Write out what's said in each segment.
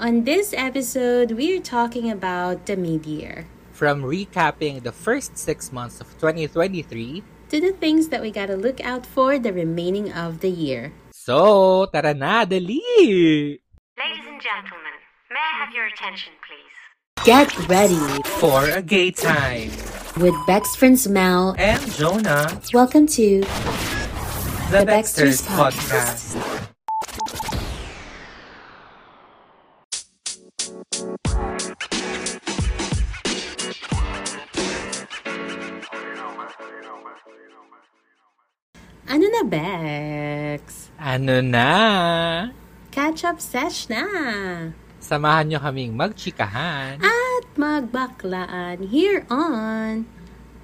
On this episode, we're talking about the mid-year. From recapping the first six months of 2023 to the things that we gotta look out for the remaining of the year. So, tara na, dali! Ladies and gentlemen, may I have your attention, please? Get ready For a gay time! with Bex friends Mel. And Jonah, Welcome to the, The Baxters Baxters Podcast. Bex? Ano na? Catch-up sesh na! Samahan nyo kaming magchikahan. At magbaklaan here on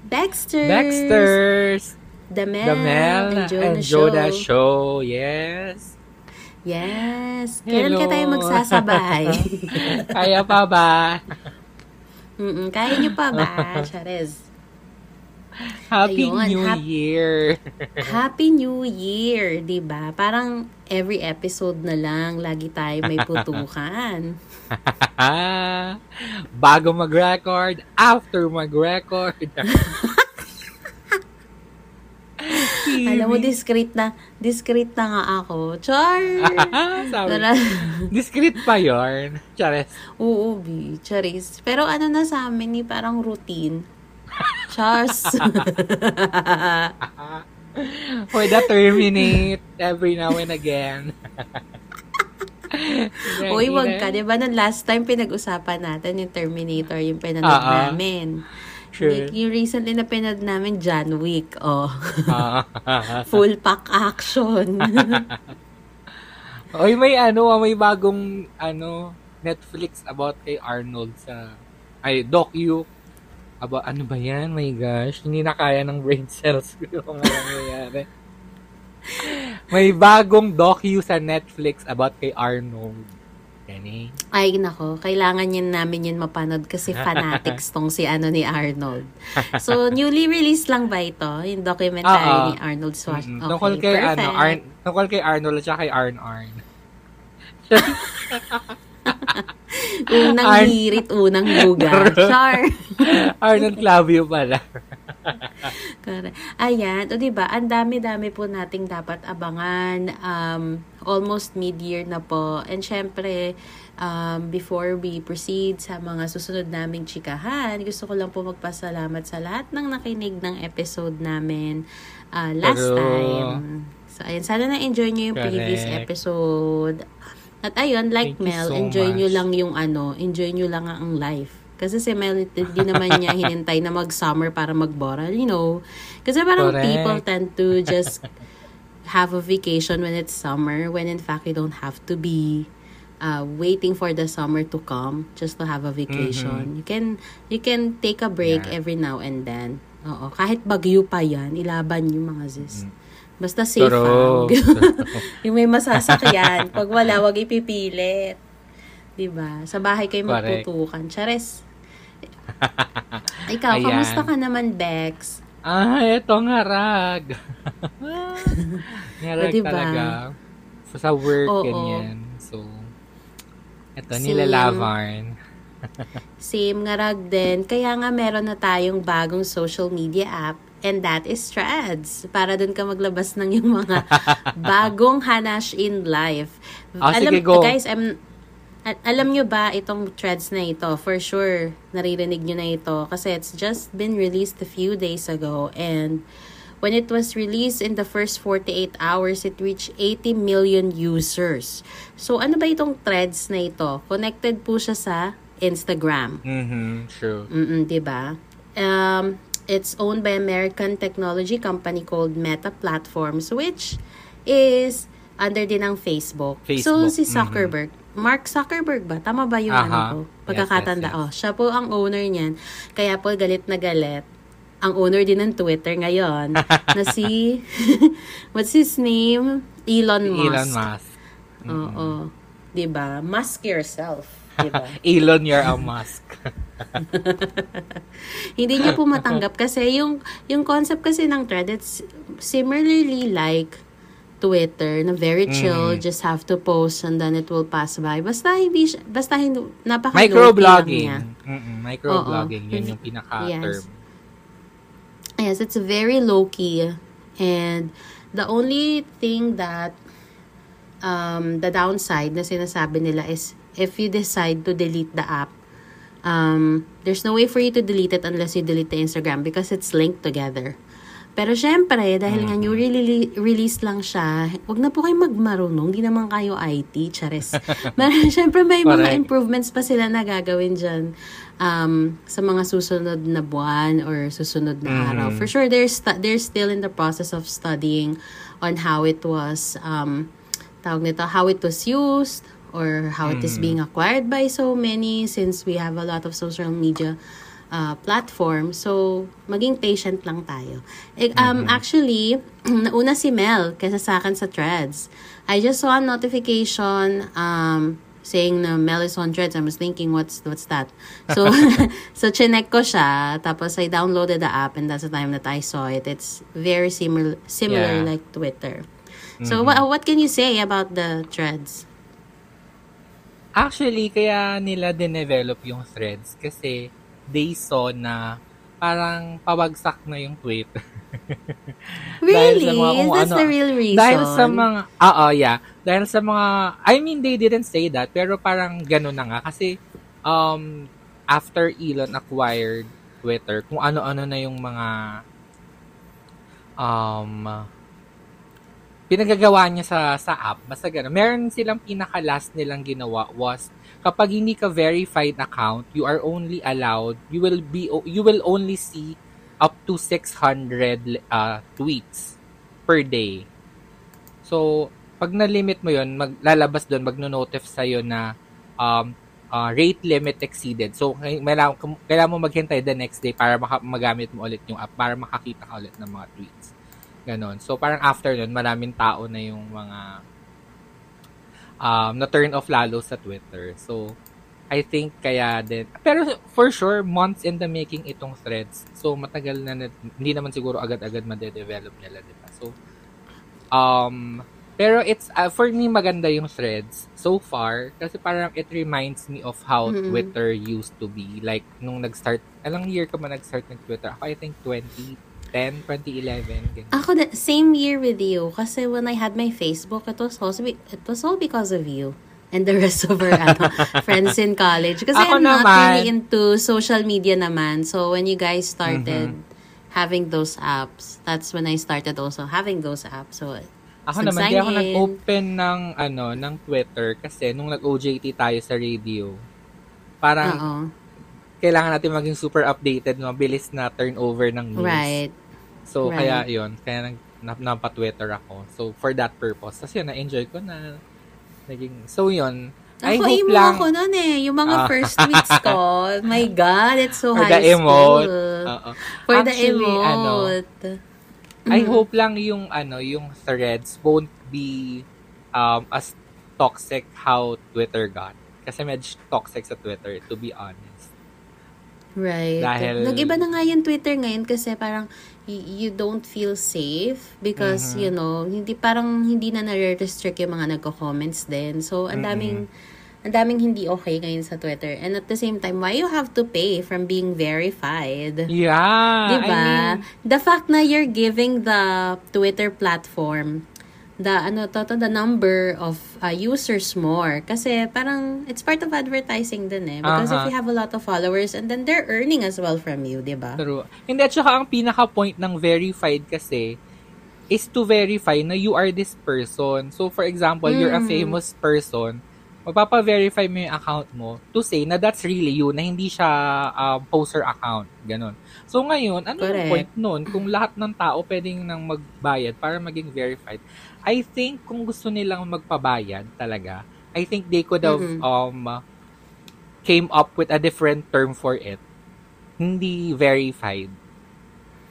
Baxters! Baxters! The Mel, The Mel and Jonah, and Jonah Show. Show. Yes. Yes! Kailan Hello. ka tayo magsasabay? Kaya pa ba? Mm-mm, kaya niyo pa ba, Charez? Happy Ayun, New hap- Year! Happy New Year, 'di ba? Parang every episode na lang lagi tayo may putukan. Bago mag-record, after mag-record. Alam mo discreet na, discreet na nga ako. Char. Sabi, discreet pa yarn. Chares. Oo, B, charis. Pero ano na sa amin ni parang routine. Chars. Pwede terminate every now and again. Uy, wag ka. 'Di ba nung last time pinag-usapan natin yung Terminator, yung pinanood ah. namin. Sure. Yung recently na pinanood namin, John Wick. Oh. Ah. Full pack action. Oy, may ano, may bagong ano, Netflix about kay Arnold sa ay docu about ano ba yan? My gosh, hindi na kaya ng brain cells ko yung mga nangyayari. may bagong docu sa Netflix about kay Arnold. Eh. Ay, nako. Kailangan yan namin yun mapanood kasi fanatics tong si ano ni Arnold. So, newly released lang ba ito? Yung documentary Oo. ni Arnold Schwarzenegger. Mm-mm. Tungkol kay ano, Arn, tungkol kay Arnold at saka kay Arn Arn. Unang Arn- hirit, unang lugar. Char. Arnold Clavio pala. Correct. Ayan. O, diba? Ang dami-dami po nating dapat abangan. Um, almost mid-year na po. And syempre, um, before we proceed sa mga susunod naming chikahan, gusto ko lang po magpasalamat sa lahat ng nakinig ng episode namin uh, last True. time. So, ayun. Sana na-enjoy nyo yung previous Correct. episode. At ayun, like Thank Mel, so enjoy nyo much. lang yung ano, enjoy nyo lang ang life. Kasi si Mel, hindi naman niya hinintay na mag-summer para mag-boral, you know. Kasi parang Correct. people tend to just have a vacation when it's summer, when in fact you don't have to be uh, waiting for the summer to come just to have a vacation. You can you can take a break Mm-hmm. Yeah. every now and then. Oo, kahit bagyo pa 'yan, ilaban yung mga sis. Basta safe ha. yung may masasakyan, pag wala, wag ipipilit. 'Di ba? Sa bahay kayo Correct. magputukan. Chares. Ikaw, Ayan. kamusta ka naman, Bex? Ah, eto ngarag. ngarag O, diba? talaga. Sa work, Oo. ganyan. So, eto, Same. nilalavarn. Same nga rag din. Kaya nga meron na tayong bagong social media app and that is Threads. Para dun ka maglabas ng yung mga bagong hanash in life. Ah, alam, sige, go. Guys, I'm, alam nyo ba itong Threads na ito? For sure, naririnig nyo na ito kasi it's just been released a few days ago and When it was released in the first 48 hours, it reached 80 million users. So, ano ba itong threads na ito? Connected po siya sa Instagram. Mhm, true. Mm-mm, diba? Um, it's owned by American technology company called Meta Platforms, which is under din ng Facebook. So, Facebook, si mhm. Zuckerberg, Mark Zuckerberg ba? Tama ba yung Aha. ano ko? Yes, Pagkakatanda. yes, yes. Oh, siya po ang owner niyan. Kaya po galit na galit. Ang owner din ng Twitter ngayon na si what's his name? Elon Musk. Elon Musk. Oo. 'Di ba? Musk yourself, 'di ba? Elon, you're a Musk. Hindi niyo po matanggap kasi yung yung concept kasi ng thread it's similarly like Twitter na very chill, Mm. just have to post and then it will pass by. Basta hindi basta hindi napaka Microblogging. niya. Mm-mm, microblogging. Yun yung pinaka-term. Yes, it's very low key and the only thing that um the downside na sinasabi nila is if you decide to delete the app um there's no way for you to delete it unless you delete the Instagram because it's linked together. Pero syempre, dahil nga new rele- release lang siya, wag na po kayo magmarunong. Hindi naman kayo IT, chares. Pero syempre, may mga improvements pa sila na gagawin dyan um, sa mga susunod na buwan or susunod na araw. For sure, they're, stu- they're still in the process of studying on how it was, um, tawag nito, how it was used or how it is being acquired by so many since we have a lot of social media uh, platform. So, maging patient lang tayo. Eh, um, Actually, nauna si Mel kaysa sa akin sa threads. I just saw a notification um, saying na Mel is on threads. I was thinking, what's what's that? So, so chinek ko siya. Tapos I downloaded the app and that's the time that I saw it. It's very similar similar Yeah. like Twitter. So, wha- what can you say about the threads? Actually, kaya nila dinevelop yung threads kasi they saw na parang pabagsak na yung Twitter. Dahil Really? sa mga kung That's ano- the real reason? Dahil sa mga, oo, yeah. Dahil sa mga, I mean, they didn't say that, pero parang ganun na nga. Kasi, um, after Elon acquired Twitter, kung ano-ano na yung mga, um, pinagagawa niya sa sa app, basta gano'n. Meron silang pinaka-last nilang ginawa was, kapag hindi ka verified account, you are only allowed, you will be, you will only see up to 600 uh, tweets per day. So, pag na-limit mo yon maglalabas doon, magno-notify sa'yo na um, uh, rate limit exceeded. So, kailangan, kailangan mo maghintay the next day para maka- magamit mo ulit yung app, para makakita ka ulit ng mga tweets. Ganon. So, parang after nun, maraming tao na yung mga um, na-turn off lalo sa Twitter. So, I think kaya din. Pero for sure, months in the making itong threads. So, matagal na, na hindi naman siguro agad-agad madedevelop nila, di ba? So, um, pero it's, uh, for me, maganda yung threads so far. Kasi parang it reminds me of how Mm-mm. Twitter used to be. Like, nung nag-start, alang year ka ba nag-start ng Twitter? Ako, I think 2010, 2011. Ganyan. Ako, the same year with you. Kasi when I had my Facebook, it was also, be- it was all because of you. And the rest of our ano, friends in college. Kasi Ako I'm not naman. really into social media naman. So, when you guys started Mm-hmm. having those apps, that's when I started also having those apps. So, Ako naman, di ako sign-in. nag-open ng, ano, ng Twitter kasi nung nag-OJT tayo sa radio, parang Oo. Kailangan natin maging super updated, mabilis na turnover ng news. Right. So, Right. kaya yun, kaya nag, nap, napa-Twitter ako. So, for that purpose. Kasi yun, na-enjoy ko na naging, so yun, I Ako, hope emo lang, ako nun eh. Yung mga Ah. first tweets ko. My God, it's so for high the school. Oo. For the Actually, ano, emote. I Mm. hope lang yung ano, yung threads won't be um as toxic how Twitter got. Kasi medyo toxic sa Twitter, to be honest. Right. Dahil- Nag-iba na nga yung Twitter ngayon kasi parang you don't feel safe because, Mm-hmm. you know, hindi parang hindi na nare-restrict yung mga nagko-comments din. So, ang daming ang daming hindi okay ngayon sa Twitter. And at the same time, why you have to pay from being verified? Yeah. Diba? I mean, the fact na you're giving the Twitter platform the ano to, to, the number of uh, users more kasi parang it's part of advertising din eh because if Aha. you have a lot of followers and then they're earning as well from you, 'di ba? true. Hindi, at saka ang pinaka-point ng verified kasi is to verify na you are this person. So, for example, you're a Mm. famous person, magpapa-verify mo yung account mo to say na that's really you, na hindi siya um, poster account. Ganon. So, ngayon, ano yung Correct. point nun? Kung lahat ng tao pwedeng nang magbayad para maging verified, I think kung gusto nilang magpabayad talaga, I think they could have Mhm. um came up with a different term for it. Hindi verified.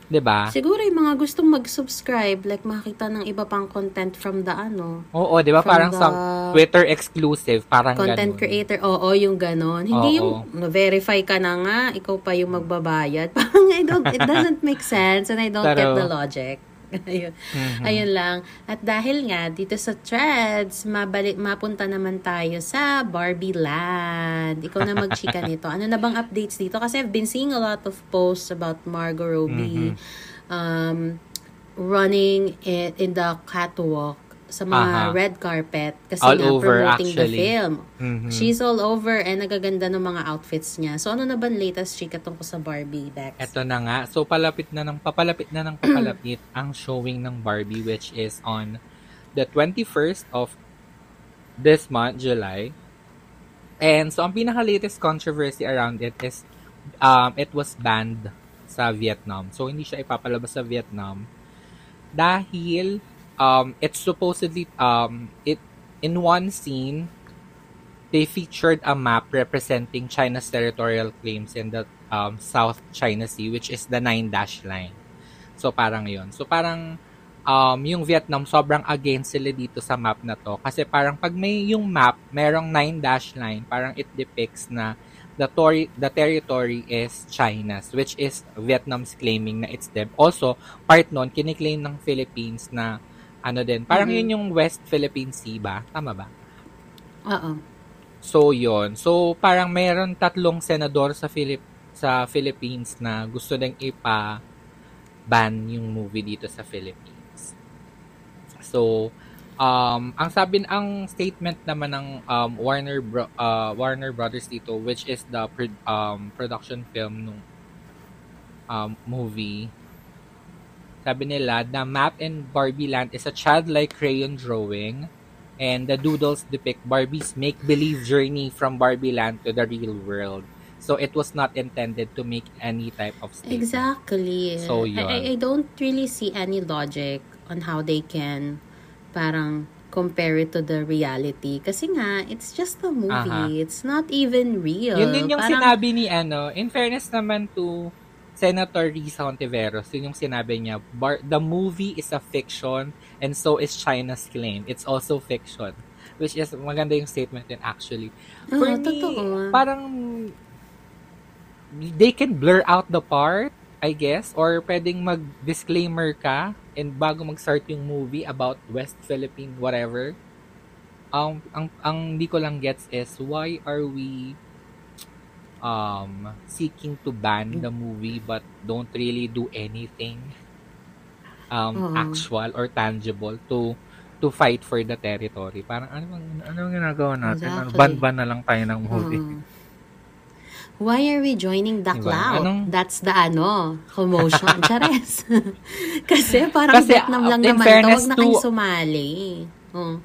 'Di ba? Siguro yung mga gustong mag-subscribe like makita ng iba pang content from the ano, Oo, 'di ba? Parang sa Twitter exclusive, parang content ganun. creator. Oo, yung ganon. Hindi Oo. yung verify ka na nga, ikaw pa yung magbabayad. Parang I don't, it doesn't make sense and I don't get Pero- the logic. ayun. Mhm. Ayun lang. At dahil nga, dito sa threads, mabalik, mapunta naman tayo sa Barbie Land. Ikaw na magchika nito. Ano na bang updates dito? Kasi I've been seeing a lot of posts about Margot Robbie um, running in, in the catwalk sa mga Aha. red carpet kasi All nga over, promoting the actually. film. Mhm. She's all over and nagaganda ng mga outfits niya. So ano na ba latest chika tungkol sa Barbie, Bex? Ito na nga. So, palapit na ng, papalapit na ng papalapit ang showing ng Barbie which is on the 21st of this month, July. And so, ang pinaka-latest controversy around it is um, it was banned sa Vietnam. So, hindi siya ipapalabas sa Vietnam dahil um, it's supposedly um, it in one scene they featured a map representing China's territorial claims in the um, South China Sea, which is the Nine Dash Line. So, parang yon So, parang um, yung Vietnam, sobrang against sila dito sa map na to. Kasi parang pag may yung map, merong Nine Dash Line, parang it depicts na the, tori- the territory is China's, which is Vietnam's claiming na it's them. Also, part nun, kiniklaim ng Philippines na ano din, parang Mhm. yun yung West Philippine Sea ba? Tama ba? Oo. So, yon So, parang mayroon tatlong senador sa Philip sa Philippines na gusto ding ipa-ban yung movie dito sa Philippines. So, um, ang sabi, ang statement naman ng um, Warner Bro- uh, Warner Brothers dito, which is the pro- um, production film nung um, movie, sabi nila, the map in Barbie Land is a childlike crayon drawing and the doodles depict Barbie's make-believe journey from Barbie Land to the real world. So it was not intended to make any type of statement. Exactly. So, I, yun. I, I don't really see any logic on how they can parang compare it to the reality. Kasi nga, it's just a movie. Aha. It's not even real. Yun din yung Parang- sinabi ni ano, in fairness naman to Senator Risa Ontiveros, yun yung sinabi niya, Bar- the movie is a fiction and so is China's claim. It's also fiction. Which is, maganda yung statement din actually. For Oo, me, totoo. parang they can blur out the part, I guess, or pwedeng mag-disclaimer ka and bago mag-start yung movie about West Philippine whatever. Ang ang ang di ko lang gets is why are we um seeking to ban the movie but don't really do anything um Oo. actual or tangible to to fight for the territory. Parang ano bang ano ang ginagawa natin? Ano, Exactly. Ban-ban na lang tayo ng movie. Oo. Why are we joining the Diba? cloud? Anong- That's the ano, commotion. Chares. Kasi parang Kasi, Vietnam lang naman Huwag na kayong sumali. Oh.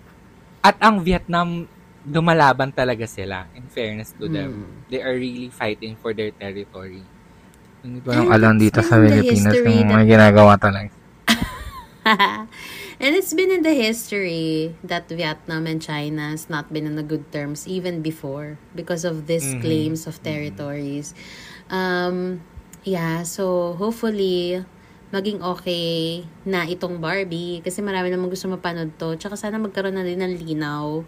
At ang Vietnam, lumalaban talaga sila. In fairness to them. Mm. They are really fighting for their territory. Hindi ko And lang alam it's dito been sa the Pilipinas yung mga ginagawa talaga. and it's been in the history that Vietnam and China has not been on a good terms even before because of these Mhm. claims of territories. Um, yeah, so hopefully maging okay na itong Barbie kasi marami namang gusto mapanood to. Tsaka sana magkaroon na din ng linaw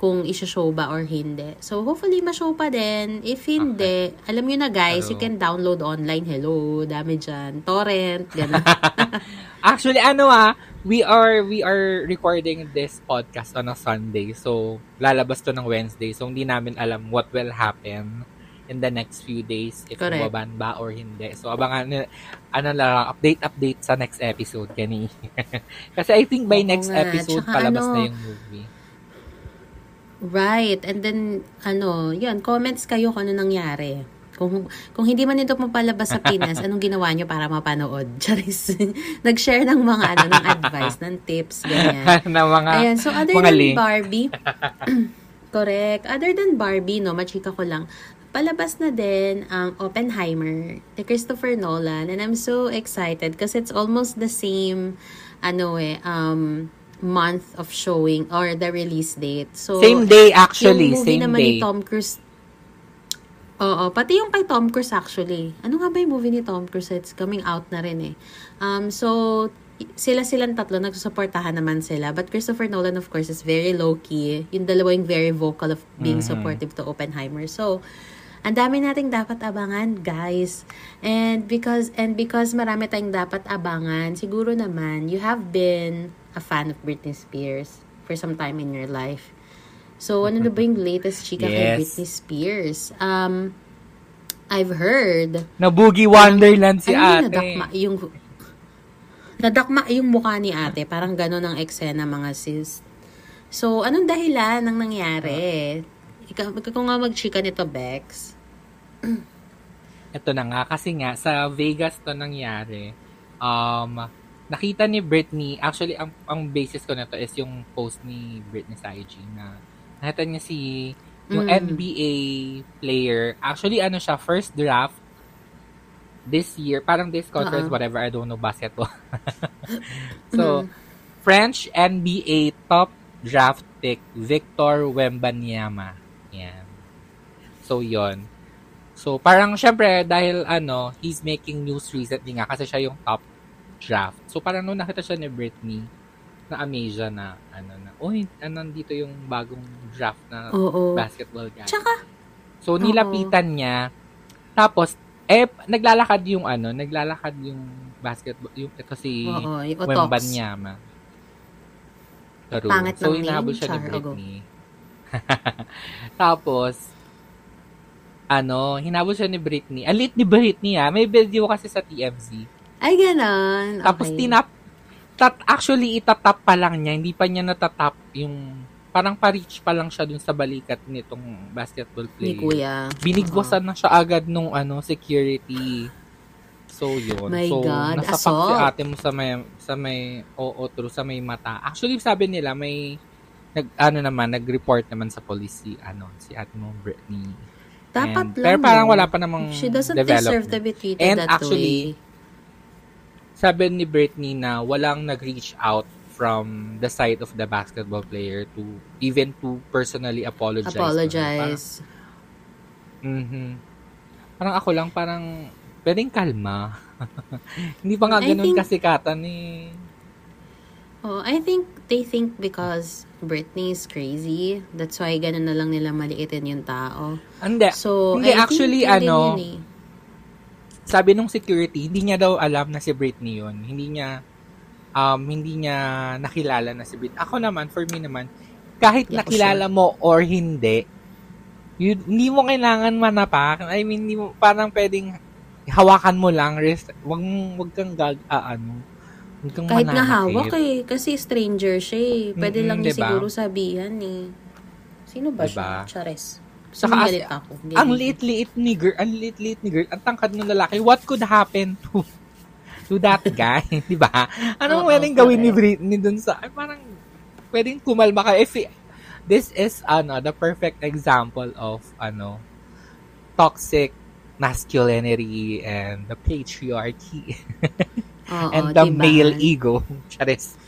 kung isha-show ba or hindi. So, hopefully, ma-show pa din. If hindi, alam nyo na guys, you Hello. can download online. Hello, dami dyan. Torrent, gano'n. Actually, ano ah, we are we are recording this podcast on a Sunday. So, lalabas to ng Wednesday. So, hindi namin alam what will happen in the next few days if Correct. mababan ba or hindi. So, abangan ano lang, update update sa next episode kani. Kasi I think by Oo next nga. episode Tsaka palabas ano, na yung movie. Right. And then, ano, yun, comments kayo kung ano nangyari. Kung, kung hindi man ito mapalabas sa Pinas, anong ginawa nyo para mapanood? Charis. Nag-share ng mga, ano, ng advice, ng tips, ganyan. na mga Ayan, so other mga than link. Barbie, correct. Other than Barbie, no, machika ko lang, palabas na din ang Oppenheimer ni Christopher Nolan. And I'm so excited kasi it's almost the same, ano eh, um, month of showing or the release date. So, Same day actually, yung movie same naman day. ni Tom Cruise, Oo, pati yung kay Tom Cruise actually. Ano nga ba yung movie ni Tom Cruise? It's coming out na rin eh. Um, so, sila silang tatlo, nagsusuportahan naman sila. But Christopher Nolan, of course, is very low-key. Yung dalawa yung very vocal of being Mhm. supportive to Oppenheimer. So, Ang dami nating dapat abangan, guys. And because and because marami tayong dapat abangan, siguro naman you have been a fan of Britney Spears for some time in your life. So, ano na ba yung latest chika kay Yes. Britney Spears? Um, I've heard Nabugi Wonderland si ano ate. nadakma yung nadakma yung mukha ni ate. Parang gano'n ang eksena mga sis. So, anong dahilan ng nangyari? Ikaw, ikaw nga mag-chika nito, Bex. Ito na nga, kasi nga, sa Vegas to nangyari. Um, nakita ni Britney, actually, ang, ang basis ko na to is yung post ni Britney sa IG na nakita niya si yung Mm. NBA player. Actually, ano siya, first draft this year, parang this conference, Uh-uh. whatever, I don't know basketball. so, French NBA top draft pick, Victor Wembanyama. Yan. So, yon So, parang syempre, dahil ano, he's making news recently nga kasi siya yung top draft. So, parang nung nakita siya ni Britney, na-amaze siya na, ano na, uy, ano, nandito yung bagong draft na Oo. basketball guy. Tsaka, So, nilapitan niya. Tapos, eh, naglalakad yung ano, naglalakad yung basketball, yung ito si oo, yung utox. Wembanyama. Pero, Pangit so, ng inahabol siya ni char, Britney. Tapos, ano, hinabol siya ni Britney. Ang lit ni Britney ah. May video kasi sa TMZ. Ay, ganon. Tapos okay. tinap, tat, actually itatap pa lang niya, hindi pa niya natatap yung, parang pa-reach pa lang siya dun sa balikat nitong basketball Ni player. Kuya. Binigwasan na siya agad nung ano, security. So, yun. My so, God, nasapak assault. si ate mo sa may, sa may, oo, true, sa may mata. Actually, sabi nila, may, nag, ano naman, nag-report naman sa police si, ano, si ate mo, Britney. Dapat And- lang. Pero parang wala pa namang She doesn't deserve to be treated And that actually, way. Sabi ni Britney na walang nag-reach out from the side of the basketball player to even to personally apologize. Apologize. Parang, mhm. Parang ako lang, parang pwedeng kalma. Hindi pa nga I ganun think- kasikatan eh. Oh, I think they think because Britney is crazy, that's why ganun na lang nila maliitin yung tao. Hindi. So, Hindi, I actually, think ano, yun eh. Sabi nung security, hindi niya daw alam na si Britney yun. Hindi niya, um, hindi niya nakilala na si Britney. Ako naman, for me naman, kahit Yeah, nakilala mo or hindi, yun, hindi mo kailangan manapak. I mean, hindi mo, parang pwedeng hawakan mo lang, rest, wag, wag kang gag, ah, ano, wag kang Kahit nga mananakit. hawak eh. Kasi stranger siya eh. Pwede Mm-mm, lang niya diba? siguro sabihan eh. Sino ba Diba? siya? Chares. Saka Saka ako. Hindi, ang liit-liit ni girl, ang liit-liit ni girl, ang tangkad ng lalaki, what could happen to to that guy, di ba? Anong Oo, pwedeng gawin ni. Britney dun sa, ay, parang, pwedeng kumalma ka. If, this is, ano, the perfect example of, ano, toxic masculinity and the patriarchy Oo, and the diba? male ego. Charis.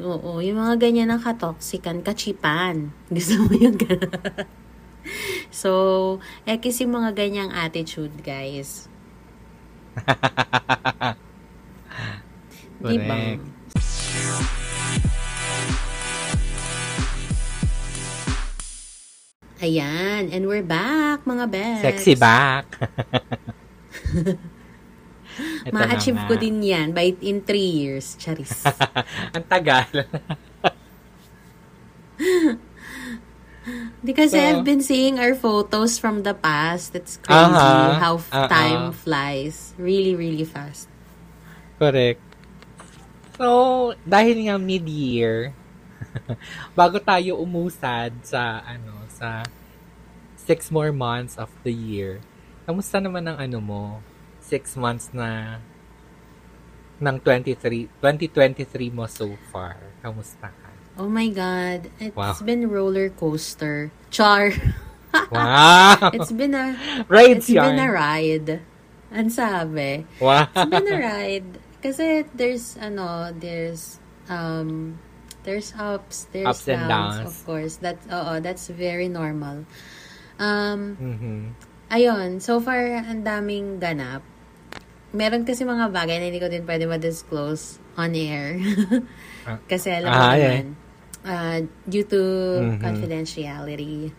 Oo, yung mga ganyan ng katoksikan, kachipan. Gusto mo yung gano'n? so, eh kasi mga ganyang attitude, guys. Di ba? Correct. Ayan, and we're back, mga best. Sexy back. Ma-achieve ko din yan by in three years. Charis. Ang tagal. Because So- I've been seeing our photos from the past. It's crazy Uh-huh. how Uh-uh. time flies. Really, really fast. Correct. So, dahil nga mid-year, bago tayo umusad sa, ano, sa six more months of the year, kamusta naman ang ano mo, six months na ng 23, 2023 mo so far? Kamusta ka? Oh my God. It's Wow. been roller coaster. Char. Wow! It's been a Rides it's been a yarn. ride. Ang sabi. Wow! It's been a ride. Kasi there's ano, there's um there's ups, there's Ups and downs, downs. of course. That's oo, that's very normal. Um Mhm. ayun, so far ang daming ganap. Meron kasi mga bagay na hindi ko din pwede ma-disclose on air. Ah. kasi alam mo Ah, yeah. Uh, due to Mhm. confidentiality.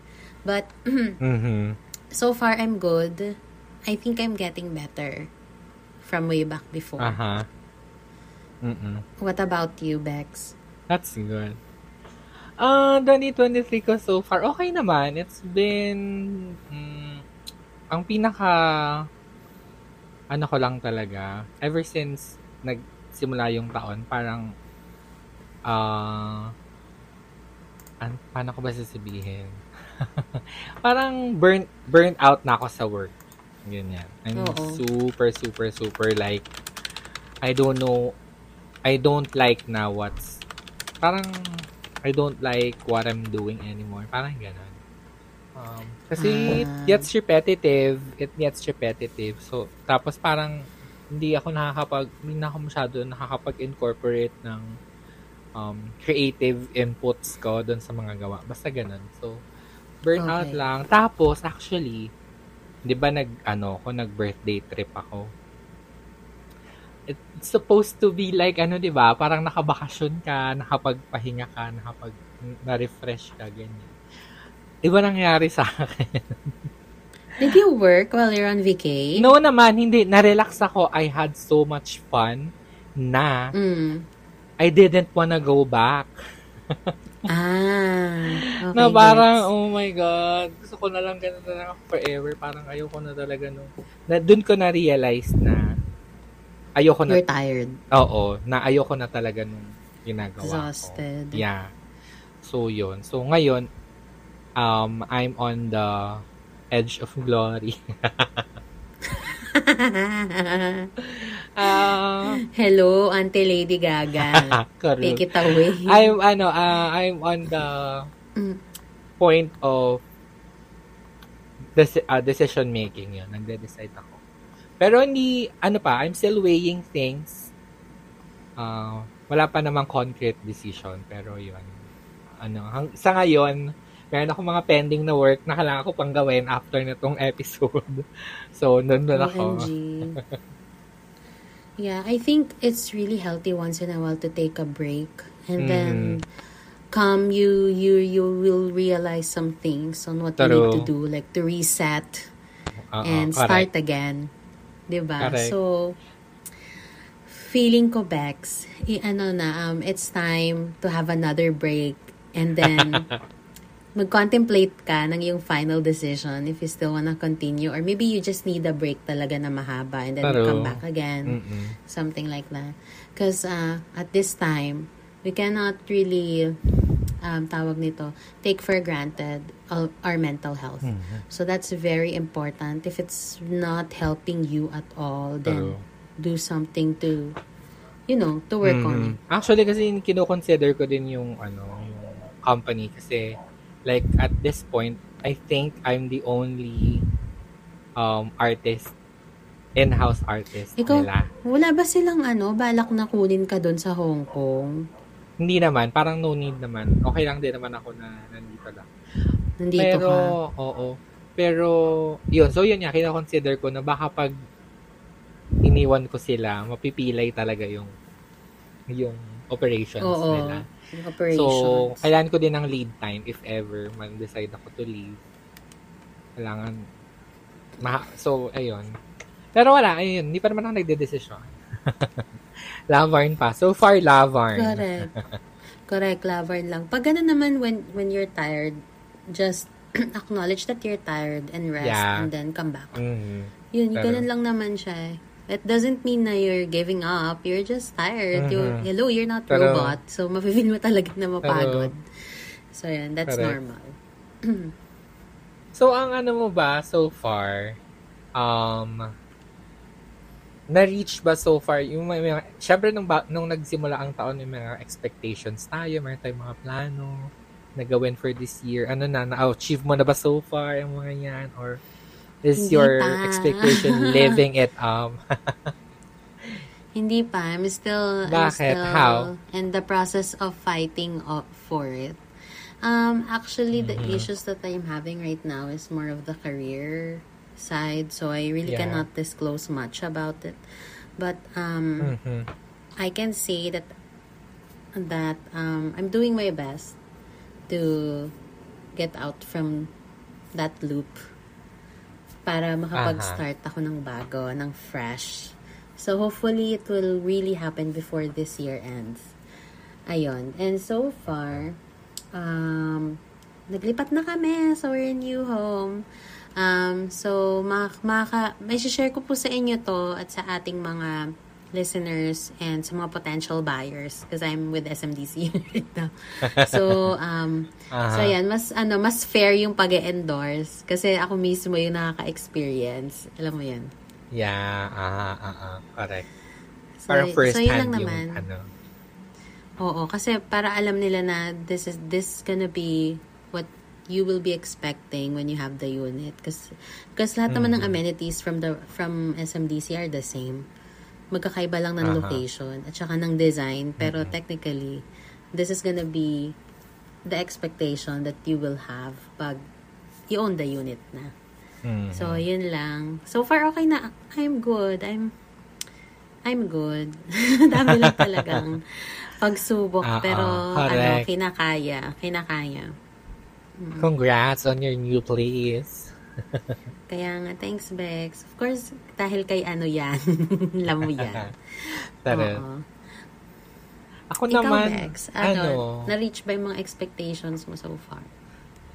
But, Mhm. so far I'm good. I think I'm getting better from way back before. Aha. Mm-mm. What about you, Bex? That's good. Ah, 2023 ko so far, okay naman. It's been, mm, ang pinaka, ano ko lang talaga, ever since nagsimula yung taon, parang, ah, an, paano ko ba sasabihin? parang burn, burnt out na ako sa work. Ganyan. I'm Oo. super, super, super like, I don't know, I don't like na what's, parang, I don't like what I'm doing anymore. Parang ganun. Um, kasi it Ah. gets repetitive. It gets repetitive. So, tapos parang hindi ako nakakapag, hindi na ako masyado nakakapag-incorporate ng um, creative inputs ko doon sa mga gawa. Basta ganun. So, burnout Okay. lang. Tapos, actually, di ba nag, ano, ako, nag-birthday trip ako. It's supposed to be like, ano, di ba? Parang nakabakasyon ka, nakapagpahinga ka, nakapag, na-refresh ka, ganyan. Iba nangyari sa akin. Did you work while you're on vacay? No naman, hindi. Na-relax ako. I had so much fun na Mm. I didn't wanna go back. Ah. Okay, na parang, gets. oh my God, gusto ko na lang ganun na lang forever. Parang ayoko na talaga no. Na, dun ko na-realize na ayoko na, You're tired. oo, na ayoko na talaga nung ginagawa Exhausted. ko. Yeah. So, yun. So, ngayon, um, I'm on the edge of glory. Ah, Hello, Auntie Lady Gaga. Take it away. I'm ano, ah, I'm on the Mm. point of deci- ah, decision making yun. Nagde-decide ako. Pero hindi, ano pa, I'm still weighing things. Ah, wala pa namang concrete decision. Pero yun. Ano, hang, sa ngayon, meron ako mga pending na work na kailangan ko pang gawin after na tong episode. So, nandun ako. OMG. yeah, I think it's really healthy once in a while to take a break and then Mm. come you you you will realize some things on what you need to True. do like to reset Oo, and correct. start again. 'Di ba? Correct. So feeling ko Bex, i- ano na um it's time to have another break and then mag-contemplate ka ng yung final decision if you still wanna continue or maybe you just need a break talaga na mahaba and then True. come back again Mm-mm. something like that because uh, at this time we cannot really um, tawag nito take for granted our, our mental health Mhm. so that's very important if it's not helping you at all then True. do something to you know to work on it. Actually, kasi kino-consider ko din yung, ano, yung company kasi, like, at this point, I think I'm the only um, artist, in-house artist Ikaw, nila. wala ba silang ano, balak na kunin ka doon sa Hong Kong? Hindi naman, parang no need naman. Okay lang din naman ako na nandito lang. Nandito Pero, ka. oo. Pero, yun. So, yun nga, kina-consider ko na baka pag iniwan ko sila, mapipilay talaga yung yung operations Oo. nila. Yung So, kailangan ko din ng lead time if ever man decide ako to leave. Kailangan ma- so ayun. Pero wala, ayun, hindi pa naman ako nagde-decision. Lavarn pa. So far, Lavarn. Correct. Correct, Lavern lang. Pag gano'n naman, when, when you're tired, just acknowledge that you're tired and rest Yeah. and then come back. Mhm. Yun, Pero- ganun lang naman siya eh. It doesn't mean na you're giving up. You're just tired. You, Mhm. hello, you're not Pero- robot. So, mapifeel mo talaga na mapagod. So, yan. That's Correct. normal. So, ang ano mo ba so far, um, na-reach ba so far, yung may, mga, syempre nung, ba, nung nagsimula ang taon, may mga expectations tayo, may tayong mga plano na gawin for this year. Ano na, na-achieve mo na ba so far yung mga yan? Or is Hindi your pa. expectation living it up? Hindi pa. I'm still, I'm still How? in the process of fighting up for it. Um, actually, the Mhm. issues that I'm having right now is more of the career side. So, I really Yeah. cannot disclose much about it. But, um, Mhm. I can say that that um, I'm doing my best to get out from that loop para makapag-start ako ng bago, ng fresh. So, hopefully, it will really happen before this year ends. Ayun. And so far, um, naglipat na kami. So, we're in new home. Um, so, mak maka, may share ko po sa inyo to at sa ating mga listeners and sa mga potential buyers because I'm with SMDC right now. So, um, Aha. so ayan, mas, ano, mas fair yung pag endorse kasi ako mismo yung nakaka-experience. Alam mo yan. Yeah, ah, ah, ah, correct. So, Parang first so yun hand lang yung naman. ano. Oo, kasi para alam nila na this is this gonna be what you will be expecting when you have the unit. Kasi because lahat naman ng Mm-hmm. amenities from the from SMDC are the same. Magkakaiba lang ng Aha. location at saka ng design, pero Mm-hmm. technically this is gonna be the expectation that you will have pag you own the unit na. Mhm. So, yun lang. So far, okay na. I'm good. I'm, I'm good. Dami lang talagang pagsubok. Ah, pero, ah, ano, correct. kinakaya. Kinakaya. Congrats on your new place. Kaya nga, thanks, Bex. Of course, dahil kay ano yan. Alam mo yan. Pero, Oo. ako Ikaw, naman, Bex, ano, ano, na-reach ba yung mga expectations mo so far?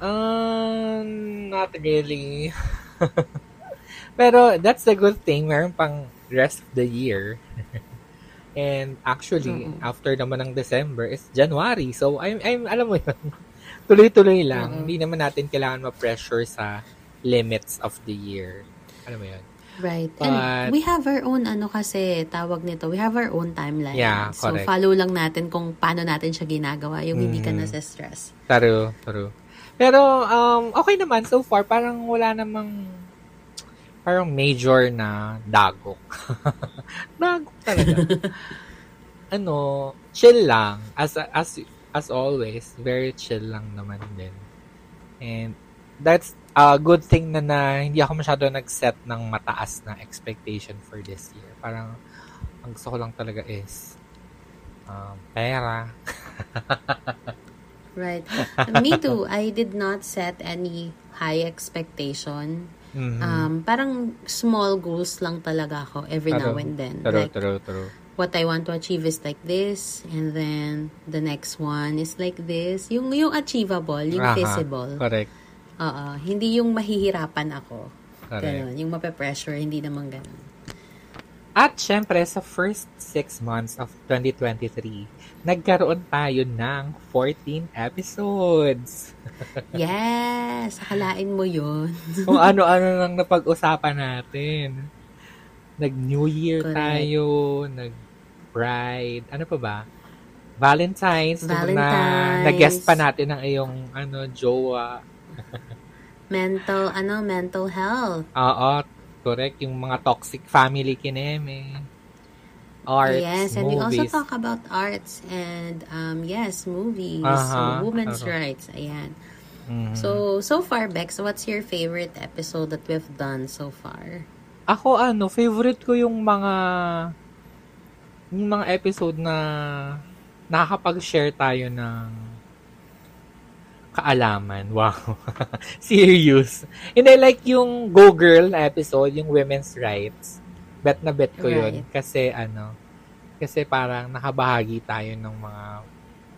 um, not really. Pero, that's a good thing. Meron pang rest of the year. And actually, Mm-mm. after naman ng December is January. So, I'm, I'm alam mo yun, tuloy-tuloy lang. Mm-mm. Hindi naman natin kailangan ma-pressure sa limits of the year. Alam mo yun? Right. But- And we have our own, ano kasi, tawag nito, we have our own timeline. Yeah, so, correct. follow lang natin kung paano natin siya ginagawa, yung hindi ka Mhm. nasa-stress. True, true. Pero, um, okay naman so far. Parang wala namang parang major na dagok. dagok talaga. ano, chill lang. As, as, as always, very chill lang naman din. And, that's a good thing na, na hindi ako masyado nag-set ng mataas na expectation for this year. Parang, ang gusto ko lang talaga is, um, pera. Right. Me too. I did not set any high expectation. Mhm. Um, parang small goals lang talaga ako every now True. and then. True, like, true, true. what I want to achieve is like this, and then the next one is like this. Yung, yung achievable, yung Aha, feasible. Correct. Oo. Hindi yung mahihirapan ako. Correct. Ganon. Yung mape-pressure, hindi naman ganon. At syempre, sa first six months of 2023, nagkaroon tayo ng 14 episodes. Yes! Akalain mo yun. Kung ano-ano lang napag-usapan natin. Nag-New Year Correct. tayo, nag-Bride, ano pa ba? Valentine's, Valentine's. na, nag-guest pa natin ng iyong ano, jowa. Mental, ano, mental health. Oo, correct. Yung mga toxic family kineme. Arts, yes, and we also movies. talk about arts and um yes, movies, Aha, women's taro. rights. Ayan. Mhm. So so far, Bex, what's your favorite episode that we've done so far? Ako ano, favorite ko yung mga yung mga episode na nakakapag-share tayo ng kaalaman. Wow. Serious. Hindi like yung Go Girl na episode, yung women's rights. Bet na bet ko yun. Right. Kasi ano, kasi parang nakabahagi tayo ng mga,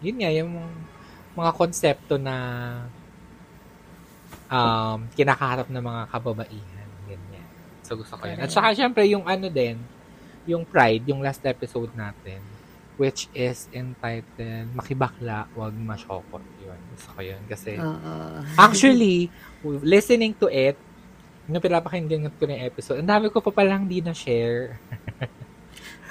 yun nga, yung mga konsepto na um, kinakaharap ng mga kababaihan. Ganyan. So, gusto ko yun. At saka, syempre, yung ano din, yung Pride, yung last episode natin, which is entitled Makibakla, Wag Masyokot. Gusto ko yun. Kasi, Oo. actually, listening to it, nung pinapakinggan ko yung episode, ang dami ko pa palang di na-share.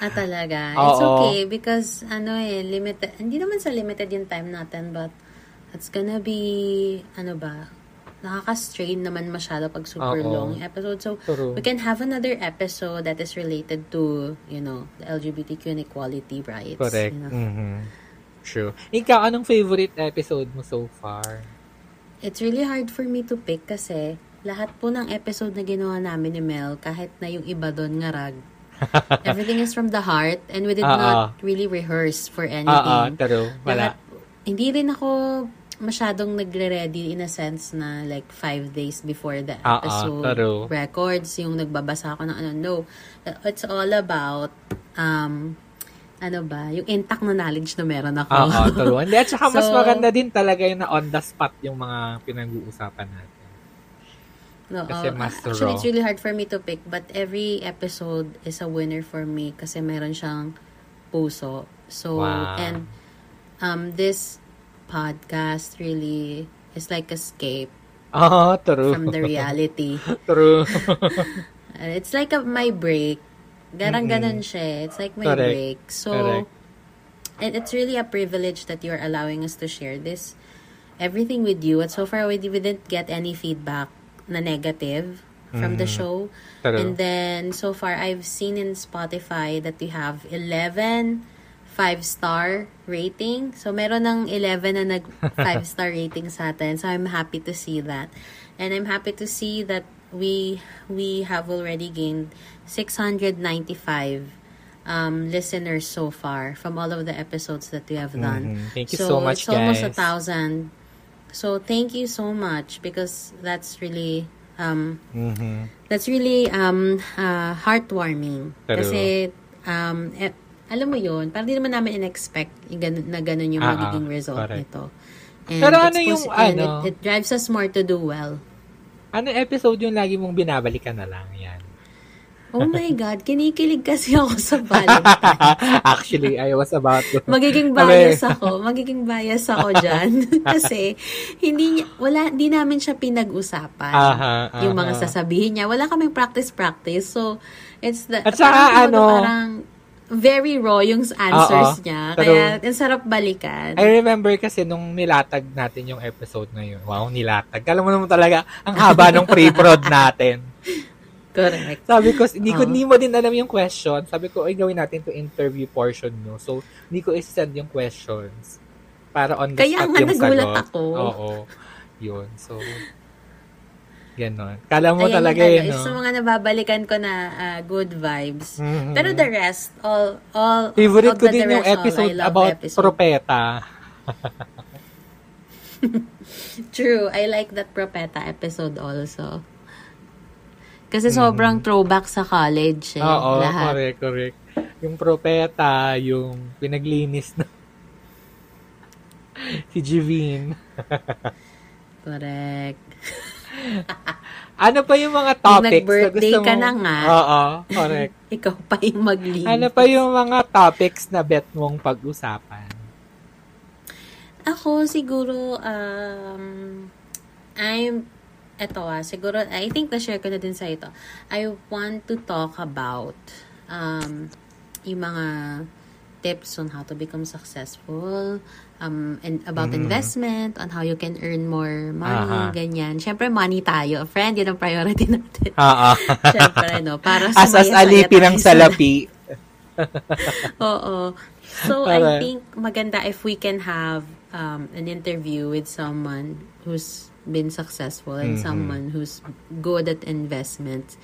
Ah, talaga. It's Oo. okay because, ano eh, limited, hindi naman sa limited yung time natin, but it's gonna be, ano ba, nakaka-strain naman masyado pag super Oo. long episode. So, True. we can have another episode that is related to, you know, the LGBTQ and equality rights. Correct. you know. Mhm. True. Ikaw, anong favorite episode mo so far? It's really hard for me to pick kasi lahat po ng episode na ginawa namin ni Mel, kahit na yung iba doon ngarag, everything is from the heart and we did Ah, not really rehearse for Oo, anything. true. Wala. Lahat, hindi rin ako masyadong nagre-ready in a sense na like five days before the Ah, ah, episode true. records, yung nagbabasa ako ng ano, no. It's all about, um, ano ba, yung intact na knowledge na meron ako. Oo, true. Hindi, at saka mas So- maganda din talaga yung na on the spot yung mga pinag-uusapan natin. No, Kasi oh, mas actually, raw. it's really hard for me to pick, but every episode is a winner for me kasi meron siyang puso. So, Wow. and um, this podcast really is like escape Oo, true. from the reality. true. Uh, it's like a, my break. Garang ganon siya. eh. It's like my Correct. break. So, Correct. and it's really a privilege that you're allowing us to share this everything with you. And so far, we, we didn't get any feedback na negative from the show. True. And then, so far, I've seen in Spotify that we have 11 five-star rating. So, meron ng 11 na nag five-star rating sa atin. So, I'm happy to see that. And I'm happy to see that we we have already gained 695 um, listeners so far from all of the episodes that we have done. Mhm. Thank you so, so much, it's almost a guys. thousand. So thank you so much because that's really um, Mhm. that's really um uh, heartwarming. Kasi um eh, alam mo yun, parang di naman namin in-expect na ganun yung ah, magiging result correct. nito. And Pero ano yung ano? It, it drives us more to do well. Ano episode yung lagi mong binabalikan na lang yan? Oh my God, kinikilig kasi ako sa Valentine. Actually, I was about to. Magiging bias ako. Magiging bias ako dyan. Kasi, hindi, wala, hindi namin siya pinag-usapan. Aha, Yung mga aha. sasabihin niya. Wala kaming practice-practice. So, it's the, At saka ano- parang, very raw yung answers Oo, niya. pero- Kaya, ang sarap balikan. I remember kasi nung nilatag natin yung episode na yun. Wow, nilatag. Kala mo naman talaga, ang haba ng pre-prod natin. Correct. Sabi ko, hindi ko, hindi mo din alam yung question. Sabi ko, ay gawin natin to interview portion nyo. So, hindi ko isi-send yung questions. Para on the Kaya spot nga yung nagulat sagot. ako. Oo. Yun. So, ganon. Kala mo Ayan talaga yung, yun, no? isa sa mga nababalikan ko na ah, good vibes. Mhm. Pero the rest, all, all, Favorite all ko the din yung all, episode love about episode. propeta. True. I like that Propeta episode also. Kasi sobrang throwback sa college eh. Mm. Oo, lahat. correct, correct. Yung propeta, yung pinaglinis na si Jivine. Correct. Ano pa yung mga topics na gusto mo? ka na nga. Oo, correct. Ikaw pa yung mag-lead. ano pa yung mga topics na bet mong pag-usapan? Ako siguro, um, I'm, eto ah, siguro, I think na-share ko na din sa ito. I want to talk about um, yung mga tips on how to become successful, um, and about investment, on how you can earn more money, Aha. ganyan. Siyempre, money tayo. Friend, yun ang priority natin. Oo. Siyempre, no? Para Asas sumaya-saya alipi tayo ng sa- salapi. Oo. So, I Correct. think maganda if we can have um, an interview with someone who's been successful and Mhm. someone who's good at investment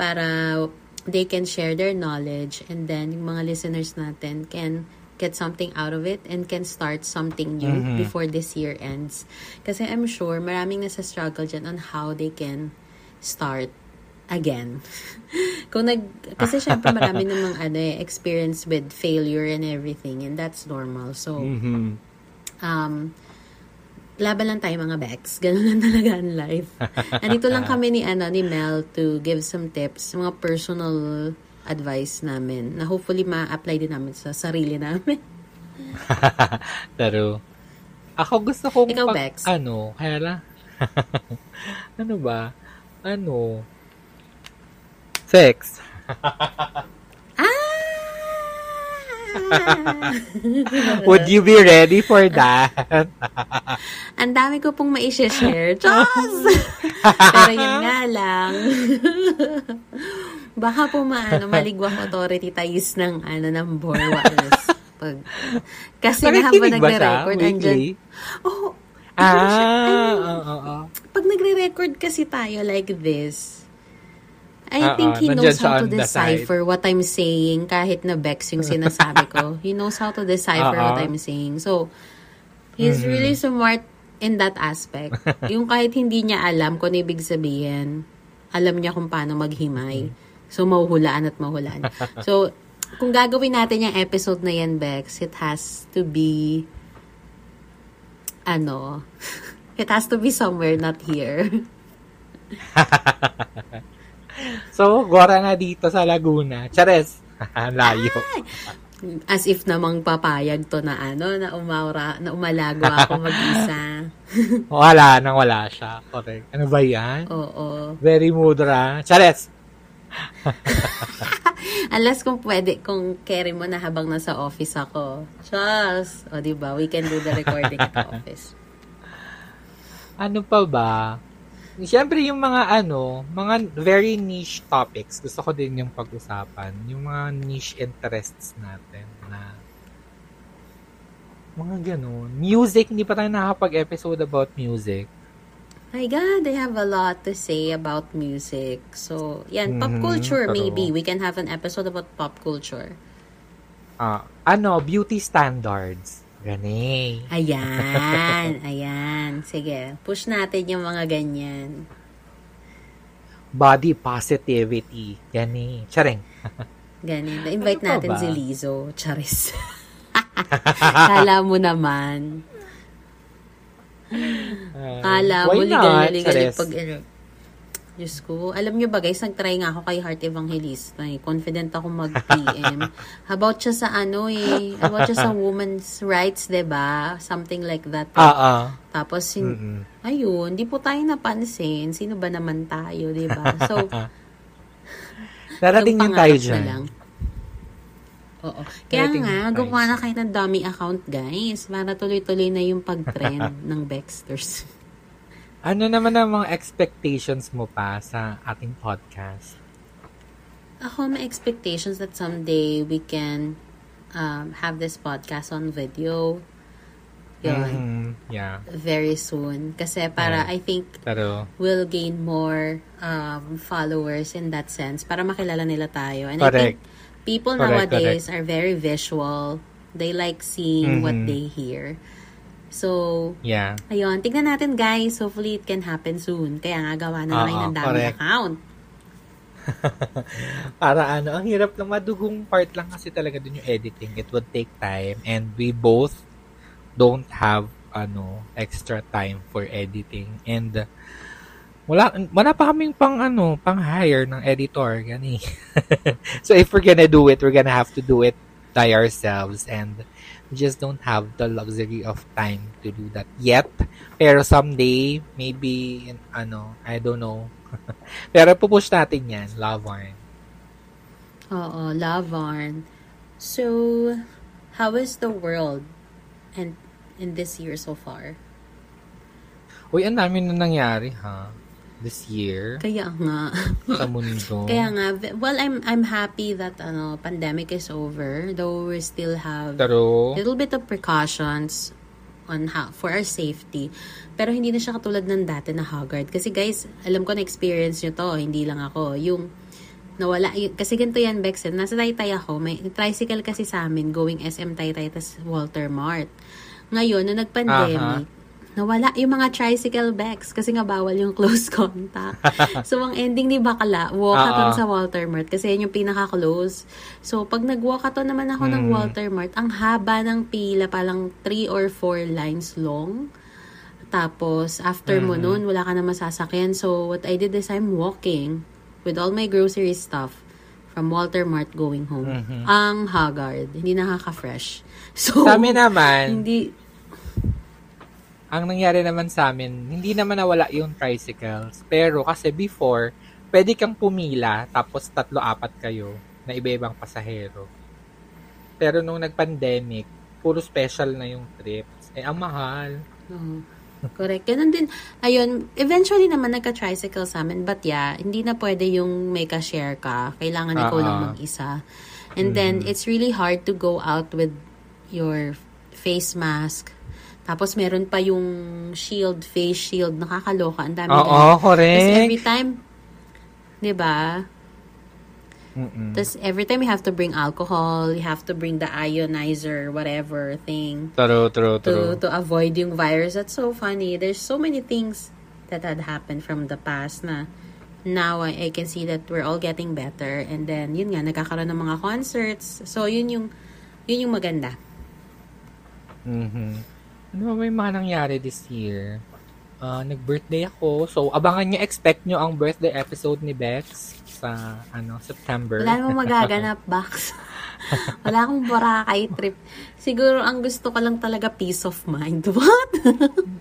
para they can share their knowledge and then yung mga listeners natin can get something out of it and can start something new Mhm. before this year ends. Kasi I'm sure maraming nasa struggle dyan on how they can start again. Kung nag kasi syempre marami namang ano eh, experience with failure and everything and that's normal. So Mhm. um laban lang tayo mga Bex. Ganun lang talaga ang life. Andito lang kami ni ano ni Mel to give some tips, mga personal advice namin na hopefully ma-apply din namin sa sarili namin. Pero, ako gusto kong Ikaw, pag, Bex? ano, kaya lang, ano ba? Ano? Sex. Ah! Would you be ready for that? Ang dami ko pong mai-share. Diyos! Pero yun nga lang. Baka po maano, maligwang authority ties ng ano ng Borwalis. Pag, kasi nga habang nagre-record, andyan. Weekly? Oh, Ah, ano? I mean, oo, oo, oo. pag nagre-record kasi tayo like this, I Oo, think he knows how to decipher what I'm saying kahit na Bex yung sinasabi ko. He knows how to decipher Oo. what I'm saying. So, he's Mhm. really smart in that aspect. yung kahit hindi niya alam kung ano ibig sabihin, alam niya kung paano maghimay. So, mahuhulaan at mahulaan. So, kung gagawin natin yung episode na yan, Bex, it has to be, ano, it has to be somewhere, not here. So, gora na dito sa Laguna. Chares. Layo. As if namang papayag to na ano, na umaura, na umalago ako mag-isa. wala nang wala siya. Correct. Ano ba yan? Oo. Very mudra. Chares. Unless kung pwede, kung carry mo na habang nasa office ako. Just, o di ba, we can do the recording at the office. Ano pa ba? Siyempre, yung mga ano, mga very niche topics, gusto ko din yung pag-usapan. Yung mga niche interests natin na mga ganun. Music, hindi pa tayo nakapag-episode about music. My God, I have a lot to say about music. So, yan, pop Mhm, culture pero- maybe. We can have an episode about pop culture. Ah, ano, beauty standards. Gani. Ayan, ayan. Sige, push natin yung mga ganyan. Body positivity. Gani. Charing. Ganun. Na-invite Ano natin ba? si Lizo. Charis. Kala mo naman. Ah, Kala mo, ligal-ligal pag ano. Diyos ko. Alam nyo ba guys, nag-try nga ako kay Heart Evangelista. Eh. Confident ako mag-PM. About siya sa ano eh. About siya sa women's rights, ba Something like that. eh. Ah, ah. Tapos, sin- Mm-mm. ayun, di po tayo napansin. Sino ba naman tayo, ba So, Darating din tayo pangarap na dyan. lang. Oo. Kaya Darating nga, tayo gumawa na kayo ng dummy account, guys. Para tuloy-tuloy na yung pag-trend ng Baxters. Ano naman ang mga expectations mo pa sa ating podcast? Ako, may expectations that someday we can um, have this podcast on video. Yun. Mhm, Yeah. Very soon. Kasi para, Yeah. I think, Pero, we'll gain more um, followers in that sense para makilala nila tayo. And I Correct. think people Correct, nowadays are very visual. They like seeing what Mhm. they hear. So, yeah. ayun. Tignan natin guys. Hopefully it can happen soon. Kaya nga gawa na lang Oo, ng dami correct. account. Para ano, ang hirap lang, madugong part lang kasi talaga dun yung editing. It would take time and we both don't have ano extra time for editing and uh, wala wala pa kaming pang ano pang hire ng editor gani so if we're gonna do it we're gonna have to do it by ourselves and we just don't have the luxury of time to do that yet pero someday maybe in, ano I don't know pero pupush natin yan love Warren. Oo, Lavarn. So, how is the world and in this year so far? Uy, ang dami na nangyari, ha? This year, Kaya nga. sa mundo. Kaya nga, well, I'm I'm happy that ano pandemic is over, though we still have Pero, little bit of precautions on how for our safety. Pero hindi na siya katulad ng dati na haggard. Kasi guys, alam ko na experience nyo to, hindi lang ako. Yung nawala, yung, kasi ganito yan, Bex, eh, nasa Taytay ako, may tricycle kasi sa amin, going SM Taytay, tas Walter Mart. Ngayon, nung nag-pandemic, nawala yung mga tricycle bags kasi nga bawal yung close contact. so, ang ending ni Bakala, walkathon Ah, ah. sa Walter Mart kasi yun yung pinaka-close. So, pag nag-walkathon naman ako ng Mm. Walter Mart, ang haba ng pila, palang 3 or 4 lines long. Tapos, after mo Mhm. nun, wala ka na masasakyan. So, what I did is I'm walking with all my grocery stuff from Walter Mart going home. Mhm. Ang haggard. Hindi nakaka-fresh. So, sa amin naman, hindi, ang nangyari naman sa amin, hindi naman nawala yung tricycles. Pero kasi before, pwede kang pumila, tapos tatlo-apat kayo na iba-ibang pasahero. Pero nung nag-pandemic, puro special na yung trips. Eh, ang mahal. Oo. Correct. Ganun din. Ayun, eventually naman nagka-tricycle sa amin. But yeah, hindi na pwede yung may ka-share ka. Kailangan ikaw Ah, lang ah. mag-isa. And then, Mhm. it's really hard to go out with your face mask. Tapos, meron pa yung shield, face shield. Nakakaloka. Ang dami Oo, Kasi correct. every time, di ba? Tapos every time you have to bring alcohol, you have to bring the ionizer, whatever thing. True, true, to true. to avoid yung virus. That's so funny. There's so many things that had happened from the past na now I, I can see that we're all getting better and then yun nga nagkakaroon ng mga concerts. So yun yung yun yung maganda. Mhm. Ano ba may mga nangyari this year? Ah, nag-birthday ako. So, abangan nyo, expect nyo ang birthday episode ni Bex sa ano September. Wala namang magaganap, Bax. Wala akong Boracay trip. Siguro ang gusto ko lang talaga peace of mind. What?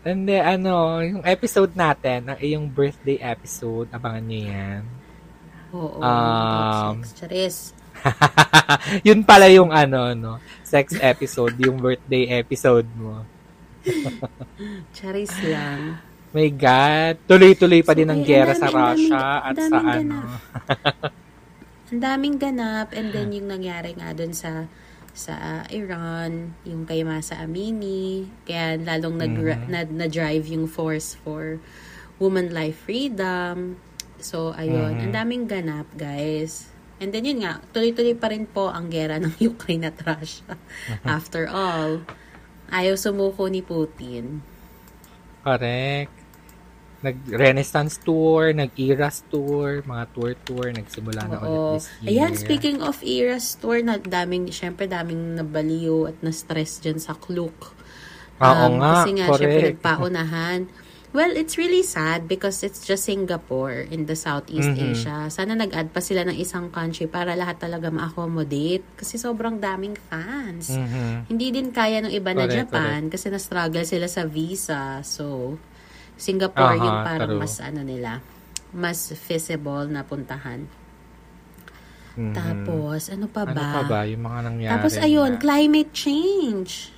Hindi, ano, yung episode natin, ang iyong birthday episode, abangan nyo yan. Oo. Um, sex. Charis. Yun pala yung ano, no, sex episode, yung birthday episode mo. Charis lang. My God, tuloy-tuloy pa So, din ang gera sa Russia daming- at sa ano. Ang daming ganap and then yung nangyari nga dun sa sa Iran, yung kay Masa Amini, kaya lalong nag, Mhm. na, na-drive yung force for woman life freedom. So, ayun. Mhm. Ang daming ganap, guys. And then yun nga, tuloy-tuloy pa rin po ang gera ng Ukraine at Russia. After all, ayaw sumuko ni Putin. Correct. Nag-Renaissance tour, nag-Eras tour, mga tour-tour, nagsimula na ulit this year. Ayan, speaking of Eras Tour, na daming, syempre daming nabaliw at na-stress dyan sa Klook. Oo nga, Kasi nga, correct. syempre nagpaunahan. Well, it's really sad because it's just Singapore in the Southeast Mhm. Asia. Sana nag-add pa sila ng isang country para lahat talaga ma-accommodate kasi sobrang daming fans. Mhm. Hindi din kaya ng iba na Correct, Japan kasi na-struggle sila sa visa. So, Singapore Aha, yung parang true. mas ano nila, mas feasible na puntahan. Mhm. Tapos, ano pa ano ba? pa ba yung mga nangyari? Tapos, ayun, na- climate change.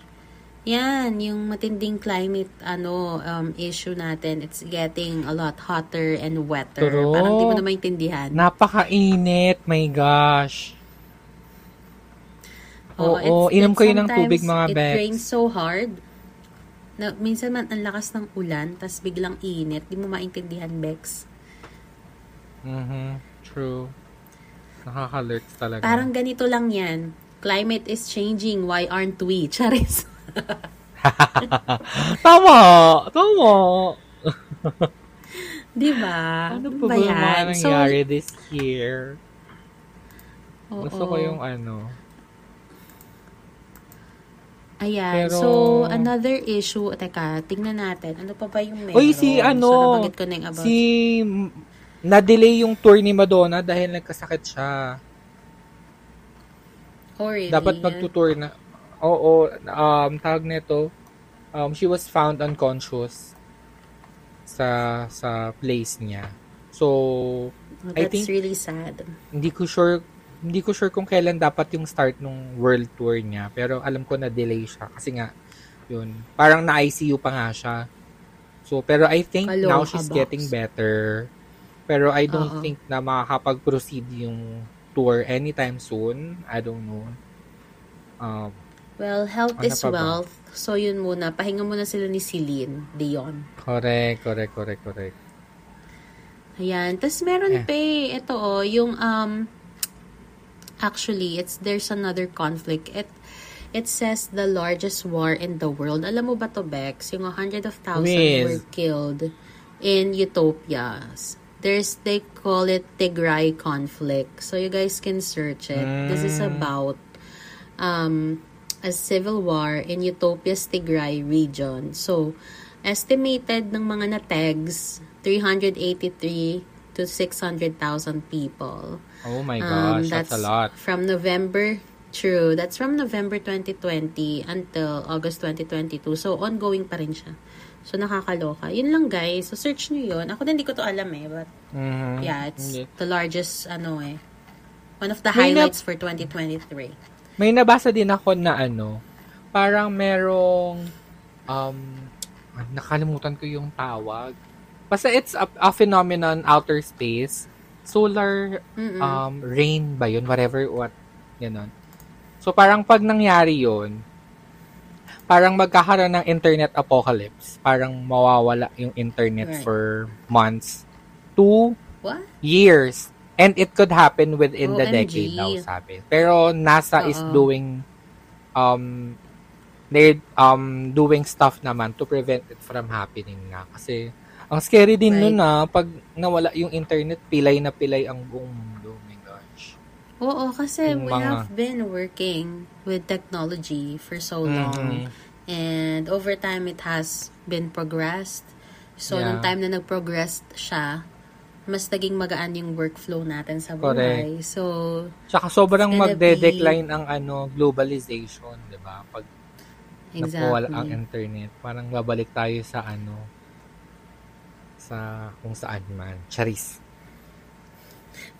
Yan, yung matinding climate ano um, issue natin. It's getting a lot hotter and wetter. True. Parang di mo na maintindihan. Napakainit, my gosh. Oo, it's- inom it's kayo ng tubig, mga It Bex. rains so hard. Na, minsan man ang lakas ng ulan, tas biglang init. Di mo maintindihan, Bex. Mhm. True. Nakaka-alert talaga. Parang ganito lang yan. Climate is changing. Why aren't we? Charis. tama! Tama! di ba? Ano pa ba yung mga yan? So, nangyari this year? oo. Gusto ko yung ano. Ayan. Pero- So, another issue. Teka, tingnan natin. Ano pa ba yung meron? Uy, si ano, So, ko na yung about. si... Na-delay yung tour ni Madonna dahil nagkasakit siya. oh, really? Dapat magtutour na. Oo, um, tawag nito, um, she was found unconscious sa sa place niya. So, Oh, I that's think- really sad. hindi ko sure hindi ko sure kung kailan dapat yung start nung world tour niya. Pero alam ko na delay siya kasi nga yun, parang na ICU pa nga siya. So, pero I think Kaloka now she's box. getting better. Pero I don't Oo. think na makakapag-proceed yung tour anytime soon. I don't know. Um, Well, health Ano is pa ba? wealth. So, yun muna. Pahinga muna sila ni Celine Dion. correct, correct, correct, correct. Ayan. Tapos meron Eh. pa eh. Ito oh, yung um, actually, it's there's another conflict. It it says the largest war in the world. Alam mo ba to, Bex? Yung 100 of thousands were killed in Utopia. There's, they call it Tigray conflict. So you guys can search it. This is Mm. about um, a civil war in Utopia's Tigray region. So, estimated ng mga na-tags, 383 to 600,000 people. Oh my Um, gosh, that's, a lot. From November, true, that's from November 2020 until August 2022. So, ongoing pa rin siya. So, nakakaloka. Yun lang, guys. So, search nyo yun. Ako din, hindi ko to alam eh. But, Mhm. yeah, it's Hindi. the largest, ano eh. One of the May na- highlights for 2023. May nabasa din ako na ano, parang merong, um, nakalimutan ko yung tawag. Basta it's a, a phenomenon outer space. Solar Mm-mm. um, rain ba yun? Whatever, what, ganon. So, parang pag nangyari yun, parang magkakaroon ng internet apocalypse. Parang mawawala yung internet Right. for months to What? years. And it could happen within the OMG. decade daw, sabi. Pero NASA is Oo. doing um they're um doing stuff naman to prevent it from happening nga kasi ang scary din Right. nun na pag nawala yung internet pilay na pilay ang buong mundo oh my gosh Oo, kasi Yung we mga- have been working with technology for so long. Mhm. And over time, it has been progressed. So, Yeah. nung time na nag-progress siya, mas naging magaan yung workflow natin sa buhay. So, Tsaka sobrang magde-decline ang ano globalization, 'di ba? Pag napawala ang exactly. internet, parang babalik tayo sa ano sa kung saan man. Charis.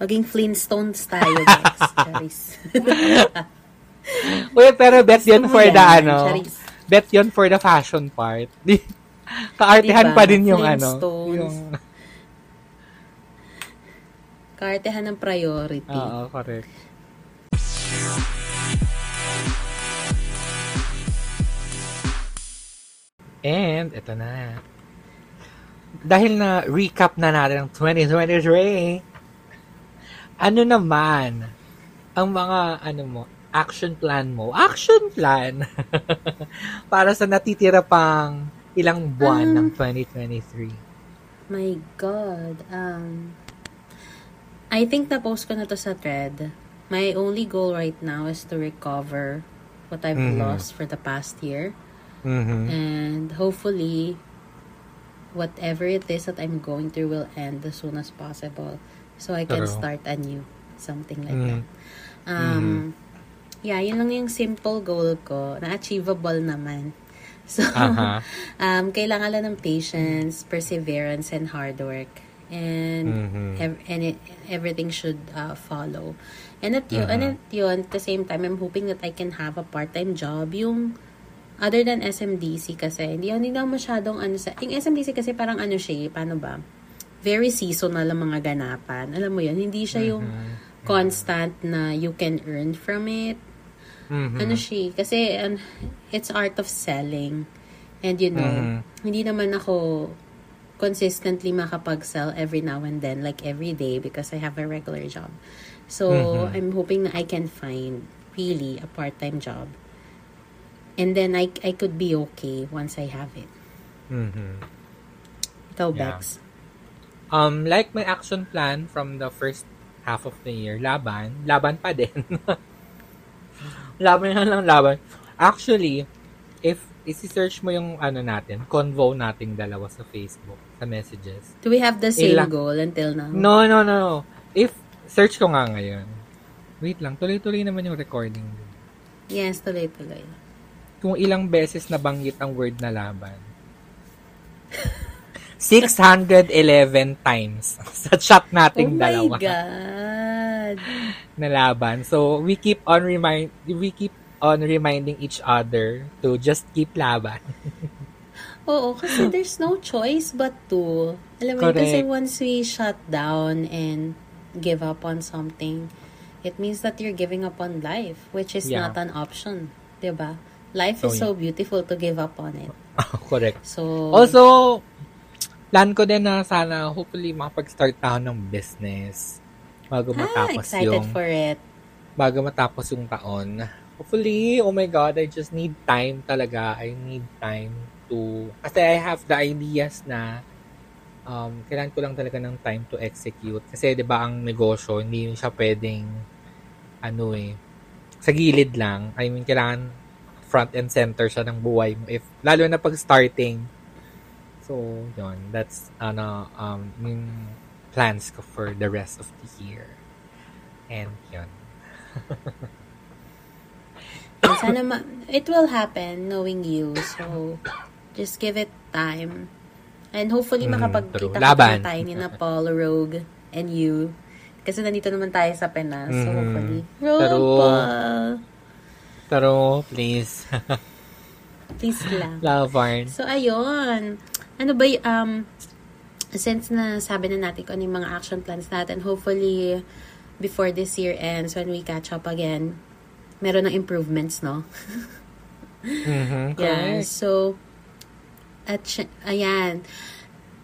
Maging Flintstones tayo, guys. Charis. Uy, pero bet yun for the yan, ano. Charis. Bet yun for the fashion part. Di, kaartehan Diba? pa din yung ano. Yung, Kaartehan ng priority. oo, correct. And, ito na. Dahil na recap na natin ang 2023, ano naman ang mga ano mo, action plan mo? Action plan para sa natitira pang ilang buwan Um, ng 2023. My God. Um, I think na-post ko na to sa thread. My only goal right now is to recover what I've Mhm. lost for the past year. Mhm. And hopefully, whatever it is that I'm going through will end as soon as possible. So I can True. start anew. Something like Mhm. that. Um, Yeah, yun lang yung simple goal ko. Na-achievable naman. So, Aha. um, kailangan lang ng patience, perseverance, and hard work. And Mhm. ev- and it, everything should uh, follow. And at yun, Mhm. and at yun, at the same time, I'm hoping that I can have a part-time job. Yung other than SMDC kasi, hindi, hindi na masyadong ano sa, yung SMDC kasi parang ano siya, eh, paano ba? Very seasonal ang mga ganapan. Alam mo yun, hindi siya yung Mhm. constant na you can earn from it. Mhm. Ano siya, kasi um, it's art of selling. And you know, Mhm. hindi naman ako consistently makapag-sell every now and then, like every day, because I have a regular job. So, Mhm. I'm hoping na I can find really a part-time job. And then I I could be okay once I have it. Mm-hmm. Ikaw, Yeah. Bex. Um, like my action plan from the first half of the year, laban, laban pa din. laban na lang laban. Actually, if isi-search mo yung ano natin, convo nating dalawa sa Facebook, sa messages. Do we have the same Ila- goal until now? No, no, no. If, search ko nga ngayon. Wait lang, tuloy-tuloy naman yung recording. Yes, tuloy-tuloy. Kung ilang beses nabanggit ang word na laban. 611 times sa chat Oh nating my dalawa. God! na laban. So, we keep on remind we keep on reminding each other to just keep laban. Oo, kasi there's no choice but to. Alam mo, kasi once we shut down and give up on something, it means that you're giving up on life, which is Yeah. not an option. 'di ba? Life So, is so beautiful to give up on it. Correct. So, Also, plan ko din na sana hopefully makapag-start ako ng business bago ah, matapos excited yung for it. bago matapos yung taon. Hopefully, oh my God, I just need time talaga. I need time to, kasi I have the ideas na um, kailangan ko lang talaga ng time to execute. Kasi, di ba, ang negosyo, hindi yun siya pwedeng, ano eh, sa gilid lang. I mean, kailangan front and center siya ng buhay mo. If, lalo na pag starting. So, yun. That's, ano, um, yung plans ko for the rest of the year. And, yun. Sana ma- it will happen knowing you. So, just give it time. And hopefully Mm, makapagkita na tayo ni na Paul, Rogue, and you. Kasi nandito naman tayo sa Pinas. So, Mm. hopefully. Rogue, True. Paul. Pero, please. Please lang. Love Arn. So, ayun. Ano ba, y- um, since na sabi na natin kung ano yung mga action plans natin, hopefully, before this year ends, when we catch up again, meron ng improvements, no? Mm-hmm, Yeah. So, at, ayan.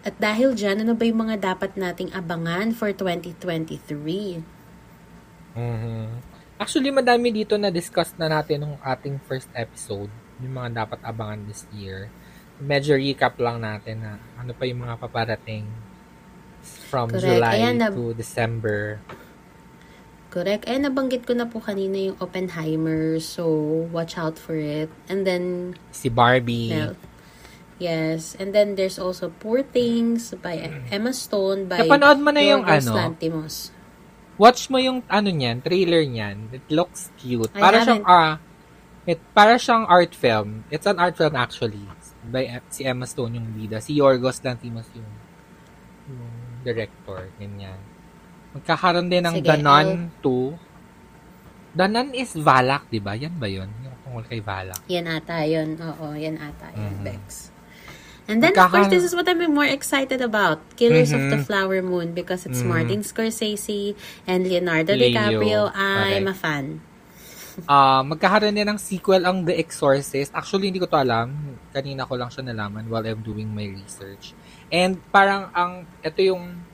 At dahil dyan, ano ba yung mga dapat nating abangan for 2023? Mhm. Actually, madami dito na discuss na natin nung ating first episode. Yung mga dapat abangan this year. Medyo recap lang natin na ano pa yung mga paparating from Correct. July Ayan, na- to December. Correct. Eh, nabanggit ko na po kanina yung Oppenheimer, so watch out for it. And then, Si Barbie. Well, yes. And then there's also Poor Things by Emma Stone by Napanood mo na yung ano? Lanthimos. Watch mo yung ano niyan, trailer niyan. It looks cute. I para siyang haven't. ah it para siyang art film. It's an art film actually. By si Emma Stone yung bida. Si Yorgos Lanthimos yung, yung director. Ganyan. Magkakaroon din ng Sige, Nun 2. The Nun is Valak, di ba? Yan ba yun? Yung tungkol kay Valak. Yan ata yun. Oo, yan ata yun, Mhm. Bex. And then, of course, Magkaka- this is what I'm more excited about. Killers of the Mhm. Flower Moon because it's Mhm. Martin Scorsese and Leonardo Leo, DiCaprio. I'm correct. a fan. Ah, magkakaroon din ng sequel ang The Exorcist. Actually, hindi ko to alam. Kanina ko lang siya nalaman while I'm doing my research. And parang ang ito yung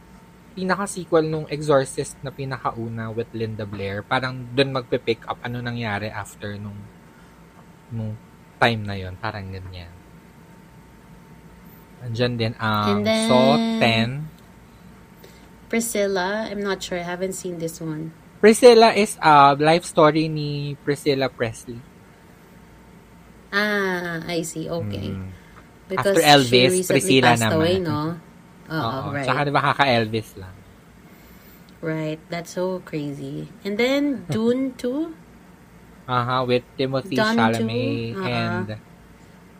pinaka-sequel nung Exorcist na pinakauna with Linda Blair. Parang doon magpe-pick up ano nangyari after nung nung time na yon Parang ganyan. Andyan din ang And then- Saw 10. Priscilla, I'm not sure. I haven't seen this one. Priscilla is a life story ni Priscilla Presley. Ah, I see. Okay. Mm. Because After Elvis, Priscilla passed naman. away, no? Oo, right. Tsaka di ba kaka-Elvis lang. Right. That's so crazy. And then, Dune 2? Aha, with Timothy Done Chalamet. Uh-uh. and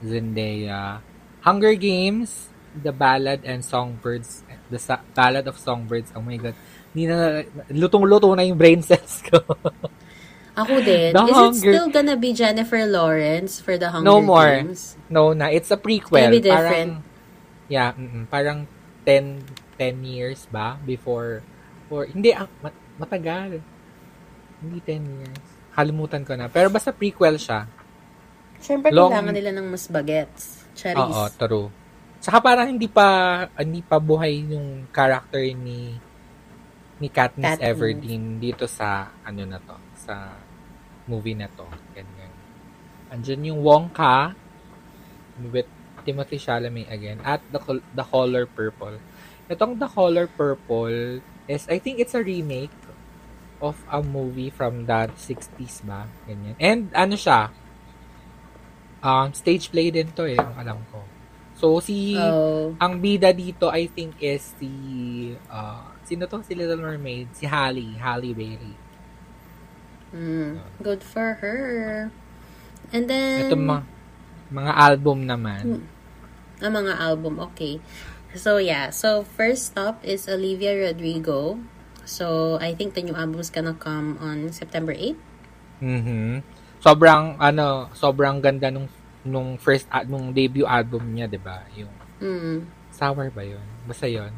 Zendaya. Hunger Games, The Ballad and Songbirds, The Sa- Ballad of Songbirds. Oh my God. Hindi na, lutong-luto na yung brain cells ko. Ako din. The Is it Hunger- still gonna be Jennifer Lawrence for the Hunger No more. Games? no na, it's a prequel. Maybe different. Parang, yeah, mm-mm, parang 10, 10 years ba before, or, hindi, ah, mat- matagal. Hindi 10 years. Kalimutan ko na. Pero basta prequel siya. Siyempre, Long- kailangan nila ng mas bagets. Charis. Oo, true. Saka parang hindi pa hindi pa buhay yung character ni ni Katniss Katniss. Everdeen dito sa ano na to, sa movie na to. Ganyan. Andiyan yung Wonka with Timothy Chalamet again at the Col- the Color Purple. Itong The Color Purple is I think it's a remake of a movie from the 60s ba? Ganyan. And ano siya? Um, stage play din to eh, ang alam ko. So, si, Oh. ang bida dito, I think, is si, uh, sino to? Si Little Mermaid? Si Halle, Halle Bailey. Mm, good for her. And then, Ito mga, mga album naman. Ang mga album, okay. So, yeah. So, first stop is Olivia Rodrigo. So, I think the new album is gonna come on September 8. Mhm. Sobrang, ano, sobrang ganda nung, nung first, uh, nung debut album niya, di ba? Yung, Mm. Sour ba yun? Basta yun.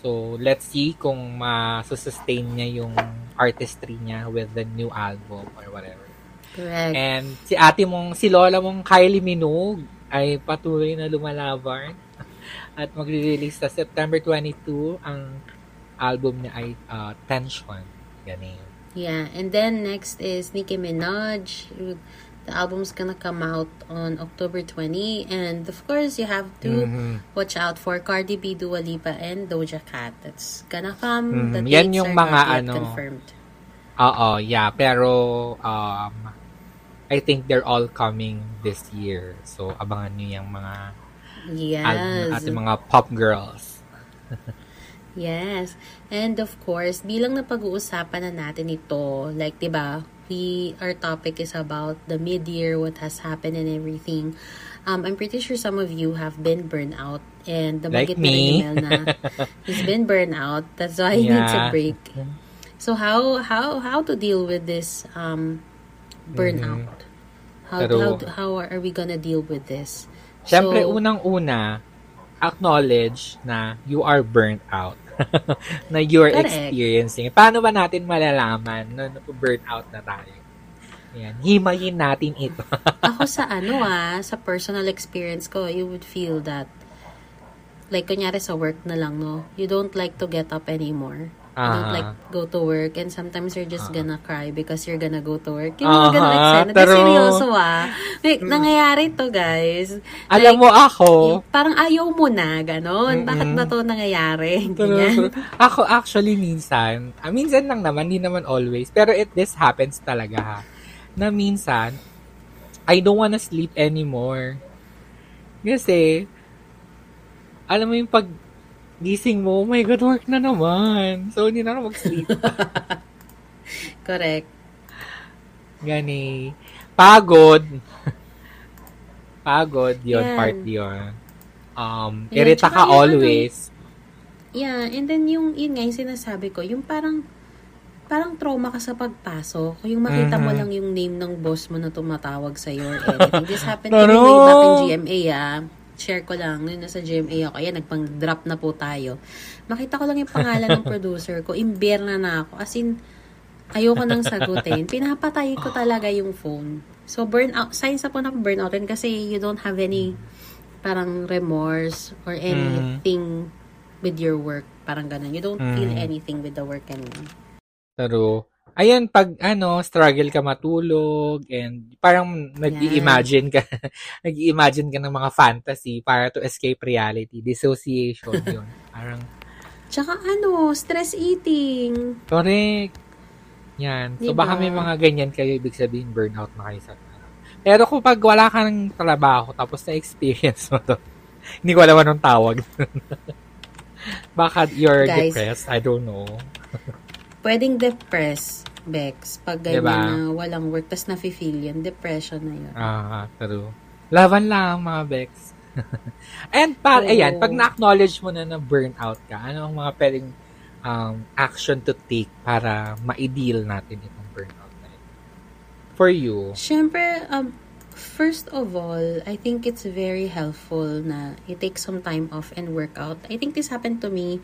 So, let's see kung ma-sustain niya yung artistry niya with the new album or whatever. Correct. And si ate mong, si lola mong Kylie Minogue ay patuloy na lumalaban at magre-release sa September 22 ang album niya ay uh, Tension. Ganun. Yeah, and then next is Nicki Minaj. The album's gonna come out on October 20, and of course you have to Mhm. watch out for Cardi B, Dua Lipa, and Doja Cat. That's gonna come. The Mhm. Yan dates yung are mga not yet ano, confirmed. Oo, yeah. Pero, um, I think they're all coming this year. So, abangan nyo yung mga album Yes. ating mga pop girls. Yes. And of course, bilang napag-uusapan na natin ito, like, 'di ba? We our topic is about the mid-year, what has happened and everything. Um, I'm pretty sure some of you have been burned out and the Like na me. Mel na he's been burned out. That's why he needs a Yeah. break. So how how how to deal with this um burnout? How Pero- how how are we gonna deal with this? Siyempre, So- unang-una, acknowledge na you are burnt out. na you're Correct. experiencing. Paano ba natin malalaman na burnt out na tayo? Yan. Himayin natin ito. Ako sa ano ah, sa personal experience ko, you would feel that like, kunyari sa work na lang, no? You don't like to get up anymore. You don't Ah. like go to work and sometimes you're just gonna cry because you're gonna go to work. Yung mga ganun eksena. Pero- seryoso ah. May, nangyayari to guys. Alam Like, mo ako, yung Parang ayaw mo na, ganon. Bakit ba to nangyayari? True, Ganyan. true. Ako actually minsan, ah, minsan lang naman, hindi naman always, pero it this happens talaga ha. Na minsan, I don't wanna sleep anymore. Kasi, alam mo yung pag gising mo, oh my God, work na naman. So, hindi na ako mag-sleep. Correct. Gani. Pagod. Pagod, Yan. part yun. Um, Yan, irita ka ano, always. Yeah, and then yung, yun nga yung sinasabi ko, yung parang, parang trauma ka sa pagpasok. Yung makita mo Mhm. lang yung name ng boss mo na tumatawag sa or anything. This happened No, to me no. way back in GMA, ah. Share ko lang, nung nasa GMA ako, ayan, nagpang-drop na po tayo. Makita ko lang yung pangalan ng producer ko, imber na ako. As in, ayoko nang sagutin. Pinapatay ko talaga yung phone. So, burnout, signs na po ng burnout rin kasi you don't have any parang remorse or anything with your work. Parang ganun. You don't feel Mm. anything with the work anymore. Pero, ayan, pag ano, struggle ka matulog and parang nag-i-imagine ka, nag-i-imagine ka ng mga fantasy para to escape reality. Dissociation yun. Parang, Tsaka ano, stress eating. correct. Yan. So, Diba? baka may mga ganyan kayo, ibig sabihin, burnout na kayo sa Pero kung pag wala ka ng trabaho, tapos na-experience mo to, hindi ko alam anong tawag. baka you're Guys. depressed. I don't know. Pwedeng depress, Bex. Pag ganyan Diba? na walang work, tas nafe-feel yan. Depression na yun. Ah, true. Laban lang, mga Bex. And pa, Oo. ayan, pag na-acknowledge mo na na burnout ka, ano ang mga pwedeng um, action to take para ma-deal natin itong burnout na ito? For you. Siyempre, um, first of all, I think it's very helpful na you take some time off and work out. I think this happened to me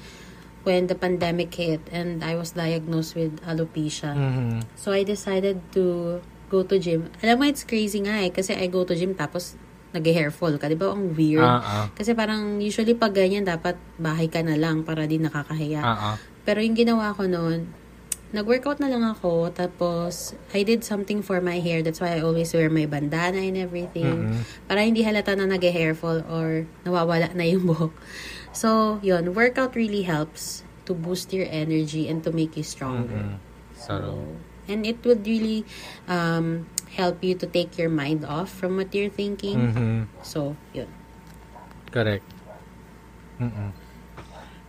when the pandemic hit and I was diagnosed with alopecia. Mhm. So, I decided to go to gym. Alam mo, it's crazy nga eh. Kasi I go to gym tapos nag-hair fall ka. Di ba? Ang weird. Ah. Kasi parang usually pag ganyan, dapat bahay ka na lang para di nakakahiya. Ah, ah. Pero yung ginawa ko noon, nag-workout na lang ako. Tapos, I did something for my hair. That's why I always wear my bandana and everything. Mhm. Para hindi halata na nag-hair fall or nawawala na yung buhok. So, yun. Workout really helps to boost your energy and to make you stronger. Mhm. So, And it would really um, help you to take your mind off from what you're thinking. mhm. So, yun. Correct. Mm-mm.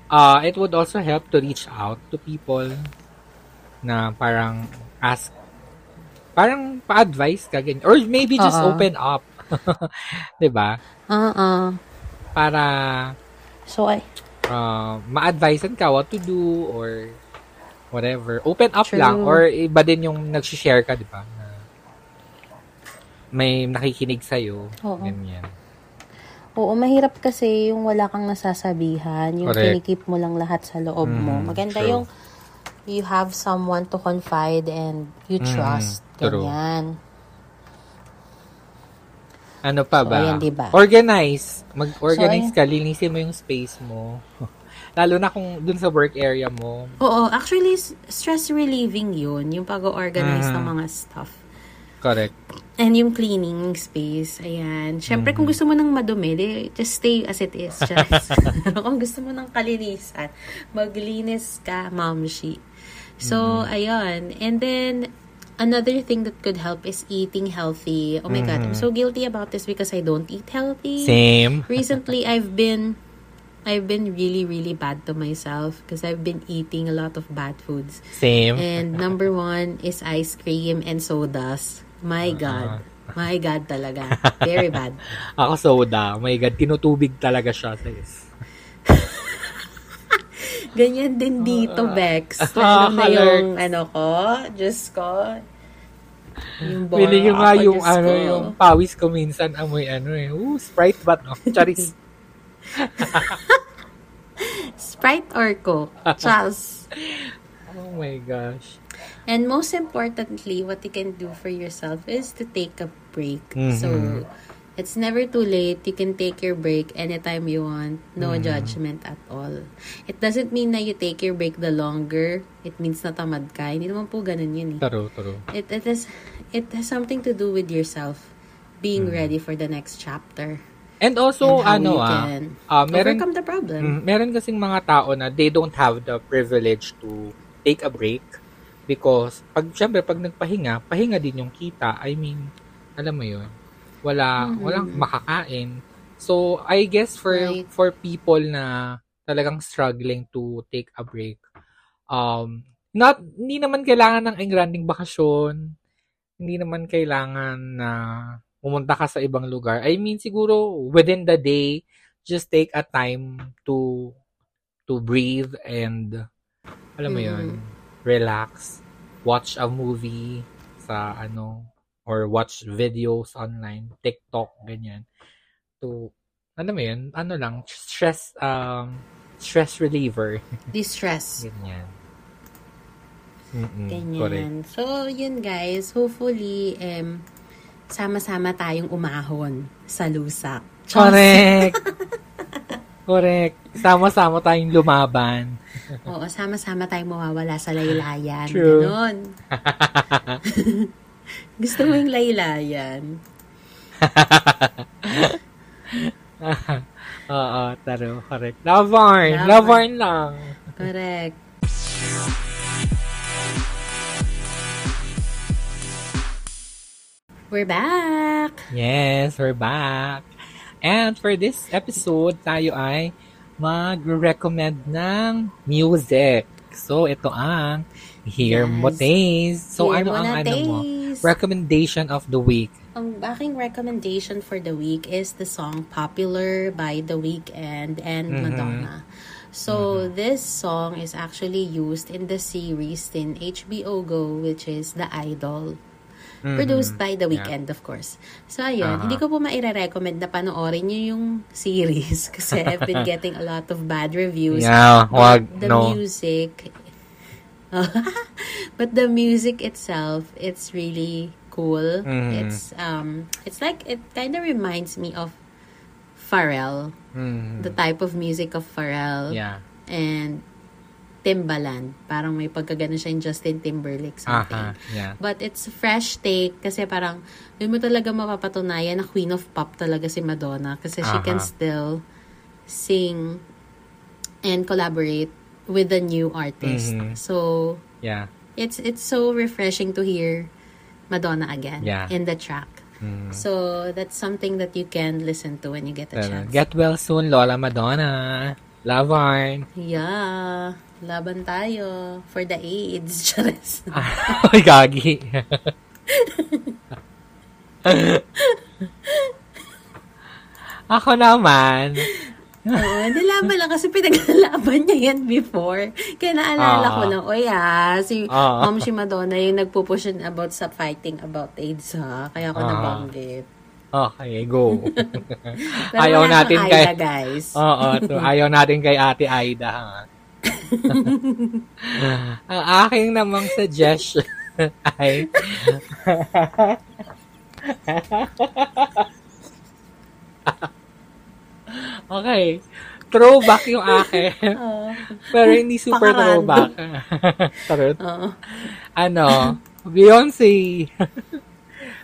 Uh, it would also help to reach out to people na parang ask, parang pa-advise ka ganyan. Or maybe just Oo. open up. 'Di ba? Uh-uh. Para So, I... uh, ma-advisean ka what to do or whatever. Open up True. lang. Or iba din yung nag-share ka, di ba? Na may nakikinig sa'yo. Oo. Ganyan. Oo, mahirap kasi yung wala kang nasasabihan, yung Correct. kinikip mo lang lahat sa loob mo. Mm, Maganda true. yung you have someone to confide and you Mm, trust. true. Ano pa ba? ayan, diba? Organize. Mag-organize So, ka. Linisin mo yung space mo. Lalo na kung dun sa work area mo. Oo, actually, stress relieving yun, yung pag-organize Mhm. ng mga stuff. Correct. And yung cleaning space, ayan. Siyempre, Mm-hmm. kung gusto mo ng madumi, di, just stay as it is. Just. Kung gusto mo ng kalinisan, maglinis ka, mamshi. So, Mm-hmm. ayun. And then, another thing that could help is eating healthy. Oh my God, I'm so guilty about this because I don't eat healthy. Same. Recently, I've been I've been really, really bad to myself because I've been eating a lot of bad foods. Same. And number one is ice cream and sodas. My God. My God talaga. Very bad. Ako soda. Oh my God, tinutubig talaga siya. sis. Ganyan din dito, Bex. Ah, Lalo na yung, ano ko, Diyos ko. Yung bora Pili yung nga yung ano, ko. yung pawis ko minsan amoy ano eh. Ooh, Sprite ba no? Charis. Sprite or Coke. Charles. Oh my gosh. And most importantly, what you can do for yourself is to take a break. Mhm. So, It's never too late. You can take your break anytime you want. No Mhm. judgment at all. It doesn't mean na you take your break the longer. It means na tamad ka. Hindi naman po ganun yun eh. Taro, taro. It, it, has, it has something to do with yourself being Mhm. ready for the next chapter. And also, and ano ah, ah, meron, overcome the problem. Mm, meron kasing mga tao na they don't have the privilege to take a break because pag syempre pag nagpahinga, pahinga din yung kita. I mean, alam mo 'yun. Wala Mhm. walang makakain. So, I guess for Right. for people na talagang struggling to take a break, um not hindi naman kailangan ng engranding bakasyon. Hindi naman kailangan na pumunta ka sa ibang lugar. I mean, siguro within the day, just take a time to to breathe and alam mo Mhm. yun, relax, watch a movie sa ano or watch videos online, TikTok ganyan. To alam mo yun, ano lang, stress um stress reliever Distress. ganyan. Mm-mm, Ganyan. correct. So, yun guys. Hopefully, um, sama-sama tayong umahon sa lusak. Correct. Correct. Sama-sama tayong lumaban. Oo, sama-sama tayong mawawala sa laylayan. True. Ganon. Gusto mo yung laylayan? Oo, taro. Correct. Lavarn. Lavarn. Lang. Correct. We're back! Yes, we're back. And for this episode, tayo ay mag-recommend ng music. So, ito ang Hear Mo Yes. Taste. So, Hear ano mo ang ano mo? taste. Recommendation of the week. Ang aking recommendation for the week is the song Popular by The Weeknd and Mhm. Madonna. So, this song is actually used in the series in HBO Go, which is The Idol. Mhm. Produced by The Yeah. Weeknd, of course. So, ayun. Aha. Hindi ko po maire-recommend na panoorin nyo yung series kasi I've been getting a lot of bad reviews. Yeah, wag, the no. music, but the music itself, it's really cool. Mhm. It's um, it's like it kind of reminds me of Pharrell, Mhm. the type of music of Pharrell Yeah. and Timbaland. Parang may pagkagano siya in Justin Timberlake something. Aha, yeah. But it's fresh take kasi parang doon mo talaga mapapatunayan na queen of pop talaga si Madonna kasi she can still sing and collaborate with a new artist. Mhm. So Yeah. it's it's so refreshing to hear Madonna again Yeah. in the track. Mhm. So that's something that you can listen to when you get a chance. Get well soon, Lola Madonna. Lavarn. yeah, laban tayo for the AIDS. Charis. Ay, gagi. Ako naman. Oo, nilaban lang kasi pinaglalaban niya yan before. Kaya naalala Ah. ko lang, oy ah, si Ah. Ma'am si Madonna yung nagpupush about sa fighting about AIDS ha. Kaya ako Ah. nabanggit. Okay, go. Ayaw natin siyang kay... Aida, guys. Oo, to, ayaw natin kay Ate Aida. Ha? Ang aking namang suggestion ay... okay. Throwback yung akin. Oo. Pero hindi super throwback. Tarot. Oo. ano, Beyonce.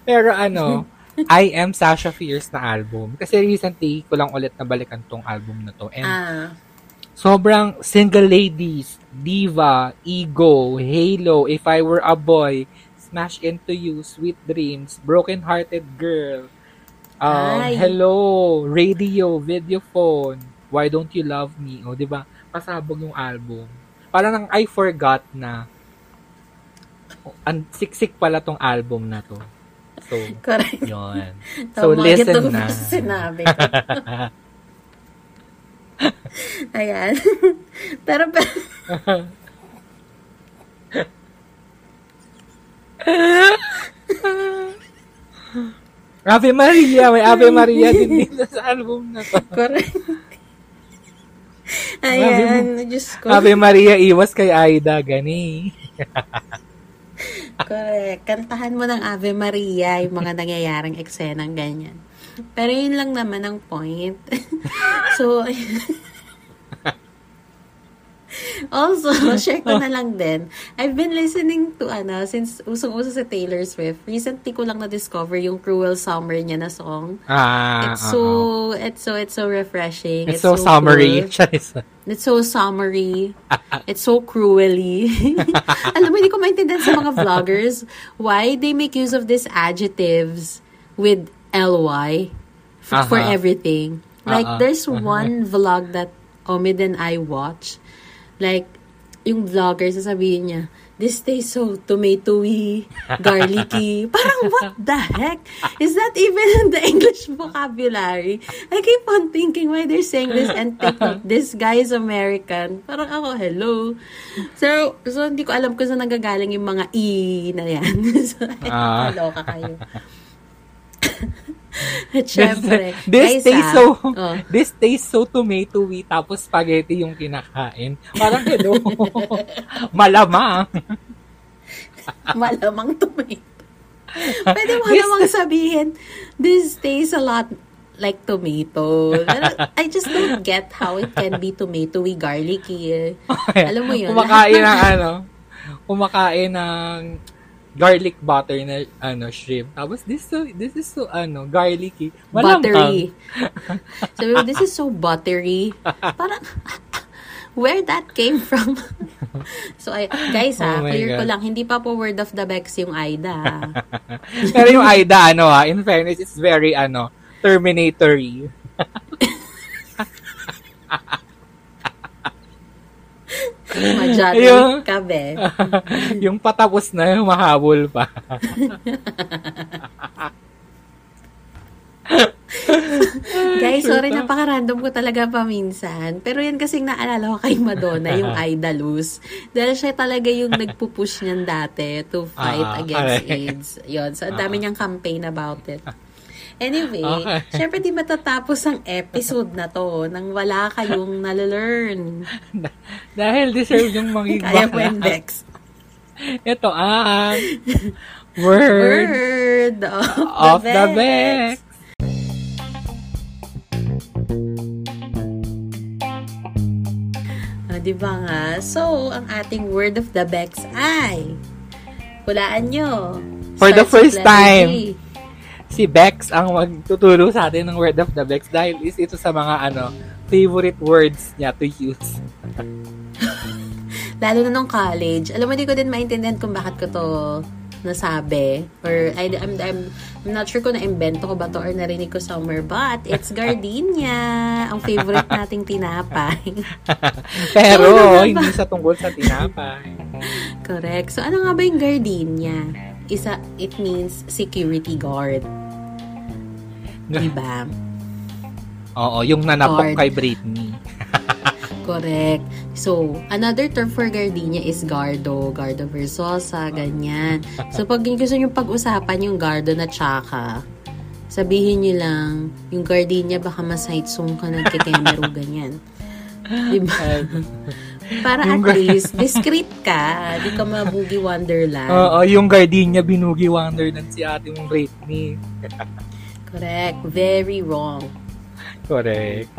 Pero ano, I Am Sasha Fierce na album. Kasi recently ko lang ulit nabalikan tong album na to. And Ah, sobrang single ladies, diva, ego, halo, if I were a boy, smash into you, sweet dreams, broken hearted girl, um, Ay. hello, radio, video phone, why don't you love me? O, di ba? Pasabog yung album. Parang nang I forgot na oh, ang siksik pala tong album na to. So, correct. yun. So, Tama, listen na. sinabi ko. Ayan. pero, pero, Ave Maria, may Ave Maria din dito sa album na to. correct. Ayan, Diyos ko. Ave Maria, iwas kay Aida, gani. Correct. Kantahan mo ng Ave Maria yung mga nangyayaring eksenang ganyan. Pero yun lang naman ang point. so, also, share ko na lang din. I've been listening to, ano, since usong-uso si Taylor Swift, recently ko lang na-discover yung Cruel Summer niya na song. Ah, It's oo. so, it's so, it's so refreshing. It's, so, summary. cool. Charis. It's so summary. It's so cruelly. Alam mo, hindi ko maintindihan sa mga vloggers why they make use of these adjectives with ly for Aha. everything. Like, Uh-uh. there's one vlog that Omid and I watch. Like, yung vlogger, sasabihin niya, this tastes so tomatoey, garlicky. Parang, what the heck? Is that even in the English vocabulary? I keep on thinking why they're saying this and take note, this guy is American. Parang ako, hello. So, so hindi ko alam kung saan nagagaling yung mga E na yan. so, Ah. kaloka kayo. At syempre, this guys, tastes ah, so oh. this tastes so tomatoey tapos spaghetti yung kinakain. Parang hello. Malamang. Malamang tomato. Pwede mo This- namang sabihin, this tastes a lot like tomato. I just don't get how it can be tomatoey, garlicky. eh. Alam mo yun? Kumakain ng ano, kumakain ng garlic butter na ano shrimp. Tapos this so this is so ano garlicky. Malamang. buttery. Sabi mo, this is so buttery. Parang, where that came from? so, I, guys ha, Oh my clear ko God. lang, hindi pa po word of the Bex yung Aida. ha. Pero yung Aida ano ah, in fairness it's very ano Terminatory. Madyari Ayun. ka, be. yung patapos na humahabol pa. Guys, sorry, napaka-random ko talaga paminsan. Pero yan kasing naalala ko kay Madonna, yung Idalus. Dahil siya talaga yung nagpupush niyan dati to fight Ah, against correct. AIDS. Yun. So, ang dami niyang campaign about it. Anyway, Okay. syempre di matatapos ang episode na to nang wala kayong nalalearn. Dahil deserve yung maging Kaya mo bakla. yung Dex. Ito ang word Word of, of the, the Bex. Bex. Di ba nga? So, ang ating word of the Bex ay, hulaan nyo. For the first time. G. Si Bex ang magtuturo sa atin ng word of the Bex dahil is ito sa mga ano favorite words niya to use. Lalo na nung college. Alam mo, di ko din maintindihan kung bakit ko to nasabi. Or, I, I'm, I'm, I'm not sure kung na-invento ko ba to or narinig ko somewhere. But, it's gardenia. ang favorite nating tinapay. Pero ano hindi sa tungkol sa tinapay. Correct. So, ano nga ba yung gardenia? Isa, it means security guard. Diba? Oo, yung nanapok kay Britney. Correct. So, another term for gardenia is gardo, gardo versosa, ganyan. So, pag gusto nyo pag-usapan yung gardo na tsaka, sabihin nyo lang, yung gardenia baka masaitsong ka nagkikemero, ganyan. Diba? Para Yung at least, discreet ka. Di ka mabugi wonderland. Oo, yung gardenia binugi Wonderland si ate mong Britney. Correct. Very wrong. Correct.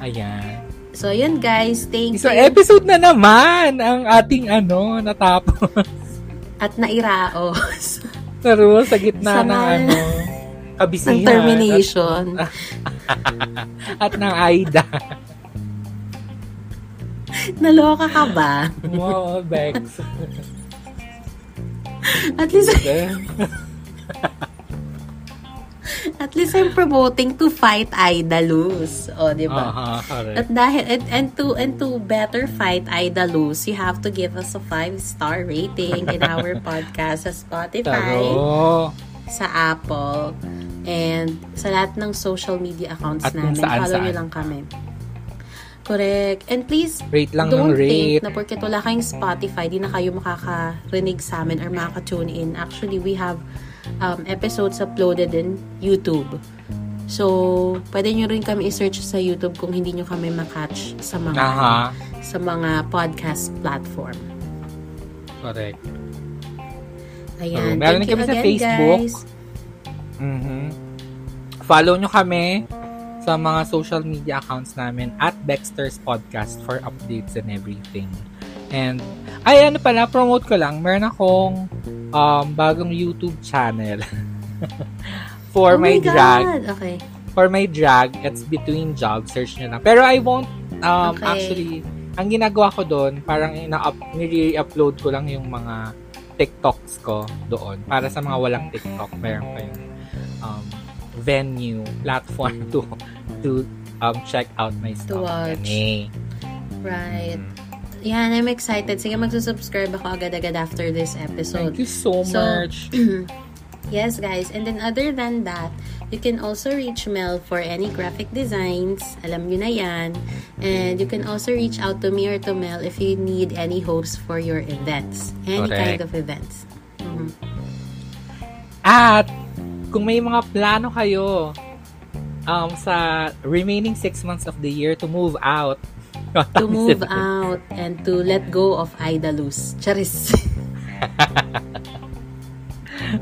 Ayan. So, yun guys. Thank So, you. episode na naman ang ating ano, natapos. At nairaos. Pero sa gitna Sa ng ano, kabisihan. ng termination. At, at ng Aida. Naloka ka ba? Wow, Bex. At least, at least I'm promoting to fight Idalus. O, di ba? Correct. At dahil, and, and to, and to better fight Idalus, you have to give us a five-star rating in our podcast sa Spotify, Taro. sa Apple, and sa lahat ng social media accounts At namin. saan-saan. Follow nyo lang kami. Correct. And please, Rate lang don't ng rate. think na porket wala kayong Spotify, di na kayo makakarinig sa amin or makaka-tune in. Actually, we have um, episodes uploaded in YouTube. So, pwede nyo rin kami i-search sa YouTube kung hindi nyo kami makatch sa mga Aha. sa mga podcast platform. Correct. Ayan. So, meron Thank kami sa again, Facebook. guys. Mhm. follow nyo kami sa mga social media accounts namin at Dexter's Podcast for updates and everything. And, ay, ano pala, promote ko lang. Meron akong um, bagong YouTube channel for oh my, my drag. God. Okay. For my drag, it's between jobs. Search nyo lang. Pero I won't, um, Okay. actually, ang ginagawa ko doon, parang ina-up, nire-upload ko lang yung mga TikToks ko doon. Para sa mga walang TikTok, meron kayong um, venue, platform to to um, check out my stuff. watch. Yan eh. Right. Mm. Yan, I'm excited. Sige, magsusubscribe ako agad-agad after this episode. Thank you so, So, much. Yes, guys. And then other than that, you can also reach Mel for any graphic designs. Alam nyo na yan. And you can also reach out to me or to Mel if you need any hosts for your events. Any kind Correct. of events. Mhm. At kung may mga plano kayo um, sa remaining six months of the year to move out, To move out and to let go of Idalus. Charis.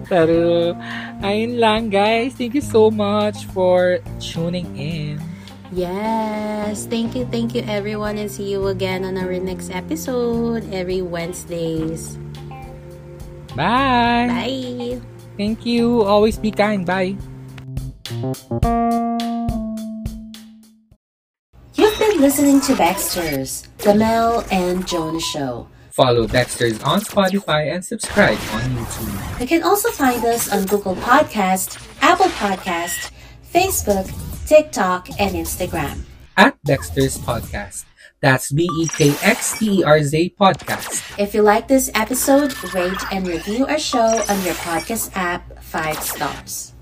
Pero, ayun lang guys. Thank you so much for tuning in. yes. Thank you, thank you everyone and see you again on our next episode every Wednesdays. Bye. Bye! Thank you. Always be kind. Bye. Listening to Baxter's, The Mel and Jonah Show. Follow Baxter's on Spotify and subscribe on YouTube. You can also find us on Google Podcast, Apple Podcast, Facebook, TikTok, and Instagram. At Dexter's Podcast. That's B E K X T E R Z Podcast. If you like this episode, rate and review our show on your podcast app 5 stars.